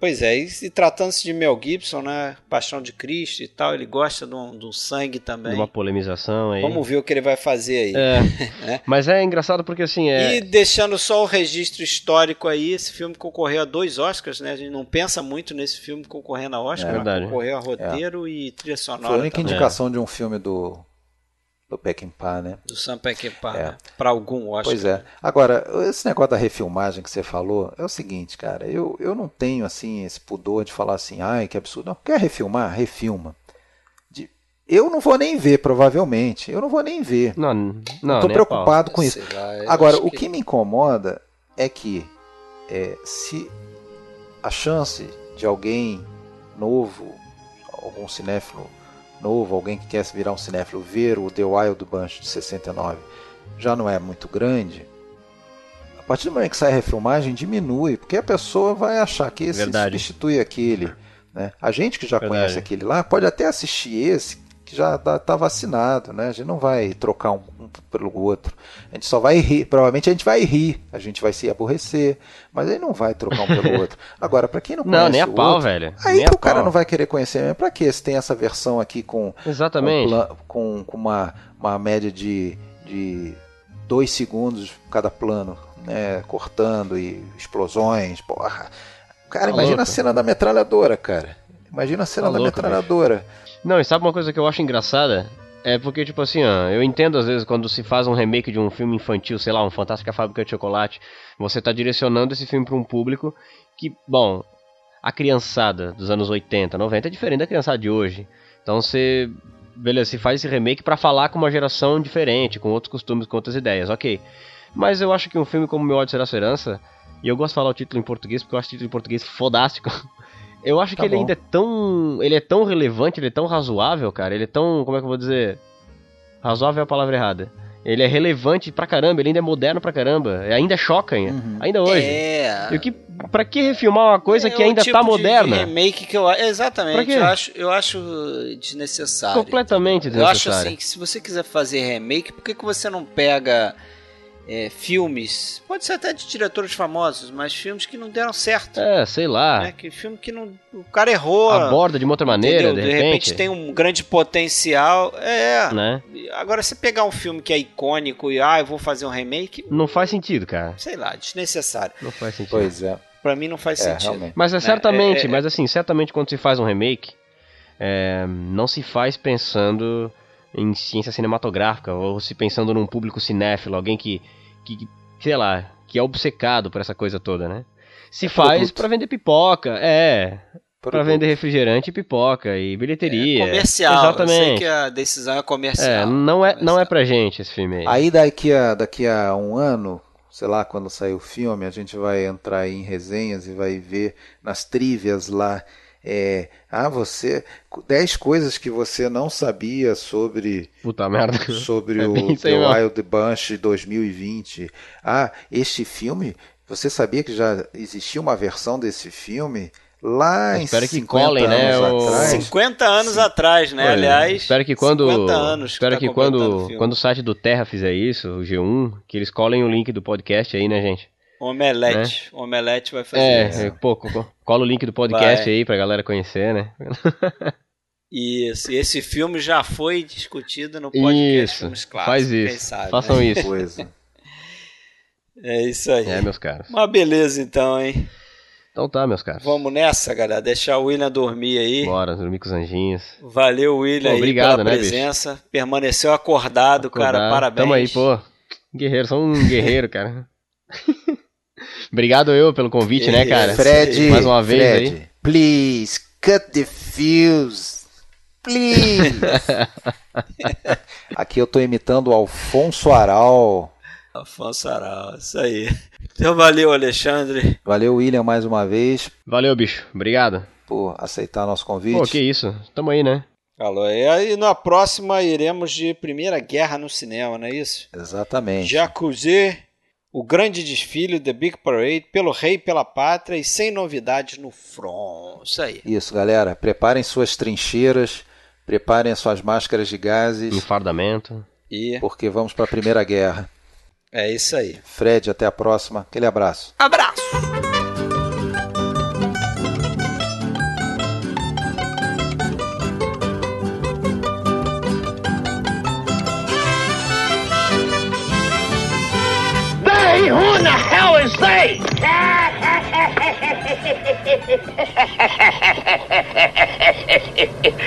Pois é, e se tratando-se de Mel Gibson, né? Paixão de Cristo e tal, ele gosta de um, de um sangue De também. uma polemização aí. Vamos ver o que ele vai fazer aí. É. Mas é engraçado porque assim, é. E deixando só o registro histórico aí, esse filme concorreu a dois Oscars, né? A gente não pensa muito nesse filme concorrendo a Oscar, É verdade. concorreu a roteiro e trilha sonora Foi a única também, indicação de um filme do, do Peckinpah, né? do Sam Peckinpah, É. né? Pra algum Oscar. Pois é. Agora, esse negócio da refilmagem que você falou é o seguinte, cara. Eu, eu não tenho, assim, esse pudor de falar assim, ai, que absurdo. Não, quer refilmar? Refilma. De- eu não vou nem ver, provavelmente. Eu não vou nem ver. Não, não. Não tô preocupado com isso. Lá, Agora, acho o que me incomoda é que é, se a chance de alguém novo, algum cinéfilo novo, alguém que quer virar um cinéfilo, ver o The Wild Bunch de 69 já não é muito grande, a partir do momento que sai a refilmagem, diminui, porque a pessoa vai achar que esse Verdade. substitui aquele. Né? A gente que já Verdade. conhece aquele lá pode até assistir esse que já está vacinado, né? A gente não vai trocar um, um pelo outro. A gente só vai rir, provavelmente a gente vai rir, a gente vai se aborrecer, mas aí não vai trocar um pelo outro. Agora, para quem não conhece Não, nem a o pau, outro, velho. Aí que o cara pau. não vai querer conhecer mesmo. Pra quê? Se tem essa versão aqui com, Exatamente. com, com, uma, uma média de, de dois segundos cada plano, né? Cortando e explosões, porra. Cara, Tá imagina louco. a cena da metralhadora, cara. Imagina a cena Tá da louco, metralhadora. Não, e sabe uma coisa que eu acho engraçada? É porque, tipo assim, ó, eu entendo às vezes quando se faz um remake de um filme infantil, sei lá, um Fantástica Fábrica de Chocolate, você tá direcionando esse filme para um público que, bom, a criançada dos anos 80, 90 é diferente da criançada de hoje. Então você, beleza, se faz esse remake pra falar com uma geração diferente, com outros costumes, com outras ideias, ok. Mas eu acho que um filme como Meu Ódio Será Sua Herança, e eu gosto de falar o título em português porque eu acho o título em português fodástico. Eu acho Tá que ele bom. ainda é tão. Ele é tão relevante, ele é tão razoável, cara. Ele é tão. Como é que eu vou dizer? Razoável é a palavra errada. Ele é relevante pra caramba, ele ainda é moderno pra caramba. Ainda choca ainda, Uhum. ainda hoje. É. E o que, pra que refilmar uma coisa É que o ainda tipo tá de- moderna? De remake que eu exatamente, eu acho, eu acho desnecessário. Completamente Eu acho desnecessário. assim que se você quiser fazer remake, por que, que você não pega é, filmes, pode ser até de diretores famosos, mas filmes que não deram certo, É, sei lá. né? Que filme que não, o cara errou. Aborda de uma outra maneira, entendeu? de repente. tem um grande potencial. É. Né? Agora, se pegar um filme que é icônico e ah, eu vou fazer um remake, Não faz sentido, cara. sei lá, desnecessário. Não faz sentido. Pois é. Pra mim não faz É, sentido. realmente. Mas é né? certamente, É, é, mas assim, certamente quando se faz um remake, é, não se faz pensando em ciência cinematográfica, ou se pensando num público cinéfilo, alguém que, que sei lá, que é obcecado por essa coisa toda, né? Se É faz pra vender pipoca, é, pra Produto. vender refrigerante e pipoca e bilheteria. comercial. Eu sei Exatamente. que a decisão é comercial. É, não é, não é pra gente esse filme aí. Aí daqui a, daqui a um ano, sei lá, quando sair o filme, a gente vai entrar aí em resenhas e vai ver nas trivias lá. É, ah, você. 10 coisas que você não sabia sobre Puta merda. sobre É o The mesmo. Wild Bunch 2020. Ah, este filme, você sabia que já existia uma versão desse filme lá Eu em espero que 50 colem, né, anos o- atrás? 50 anos Sim. atrás, né? Olha, Aliás, Espero que quando, 50 anos espero tá que, completando o quando, filme. quando o site do Terra fizer isso, o G1, que eles colhem o link do podcast aí, né, gente? Omelete. Omelete vai fazer É, isso. é, pô, co- co- cola o link do podcast Vai. aí pra galera conhecer, né? Isso. E esse filme já foi discutido no podcast Isso, Filmes Clássicos. faz quem isso. sabe, Façam né? isso. Coisa. É isso aí. É, meus caros. Uma beleza então, hein? Então tá, meus caros. Vamos nessa, galera. Deixar o William dormir aí. Bora, dormir com os anjinhos. Valeu, William, Pô, aí obrigado, pela né, presença. Permaneceu acordado, cara. Acordar. Parabéns. Tamo aí, pô. Guerreiro, sou um guerreiro, cara. Obrigado eu pelo convite, né, cara? Fred, Mais uma vez Fred, aí. please cut the fuse. Please. Aqui eu tô imitando o Alfonso Aral. Afonso Aral, isso aí. Então valeu, Alexandre. Valeu, William, mais uma vez Valeu, bicho. Obrigado. por aceitar nosso convite. Pô, que isso. Tamo aí, né? Falou. E aí na próxima iremos de Primeira Guerra no cinema, não é isso? Exatamente. Jacuzzi o grande desfile, The Big Parade, pelo rei, pela pátria e sem novidades no front. Isso aí. Isso, galera. Preparem suas trincheiras, preparem as suas máscaras de gases, Enfardamento. E porque vamos para a Primeira Guerra. é isso aí. Fred, até a próxima. Aquele abraço. Abraço! Who in the hell is they?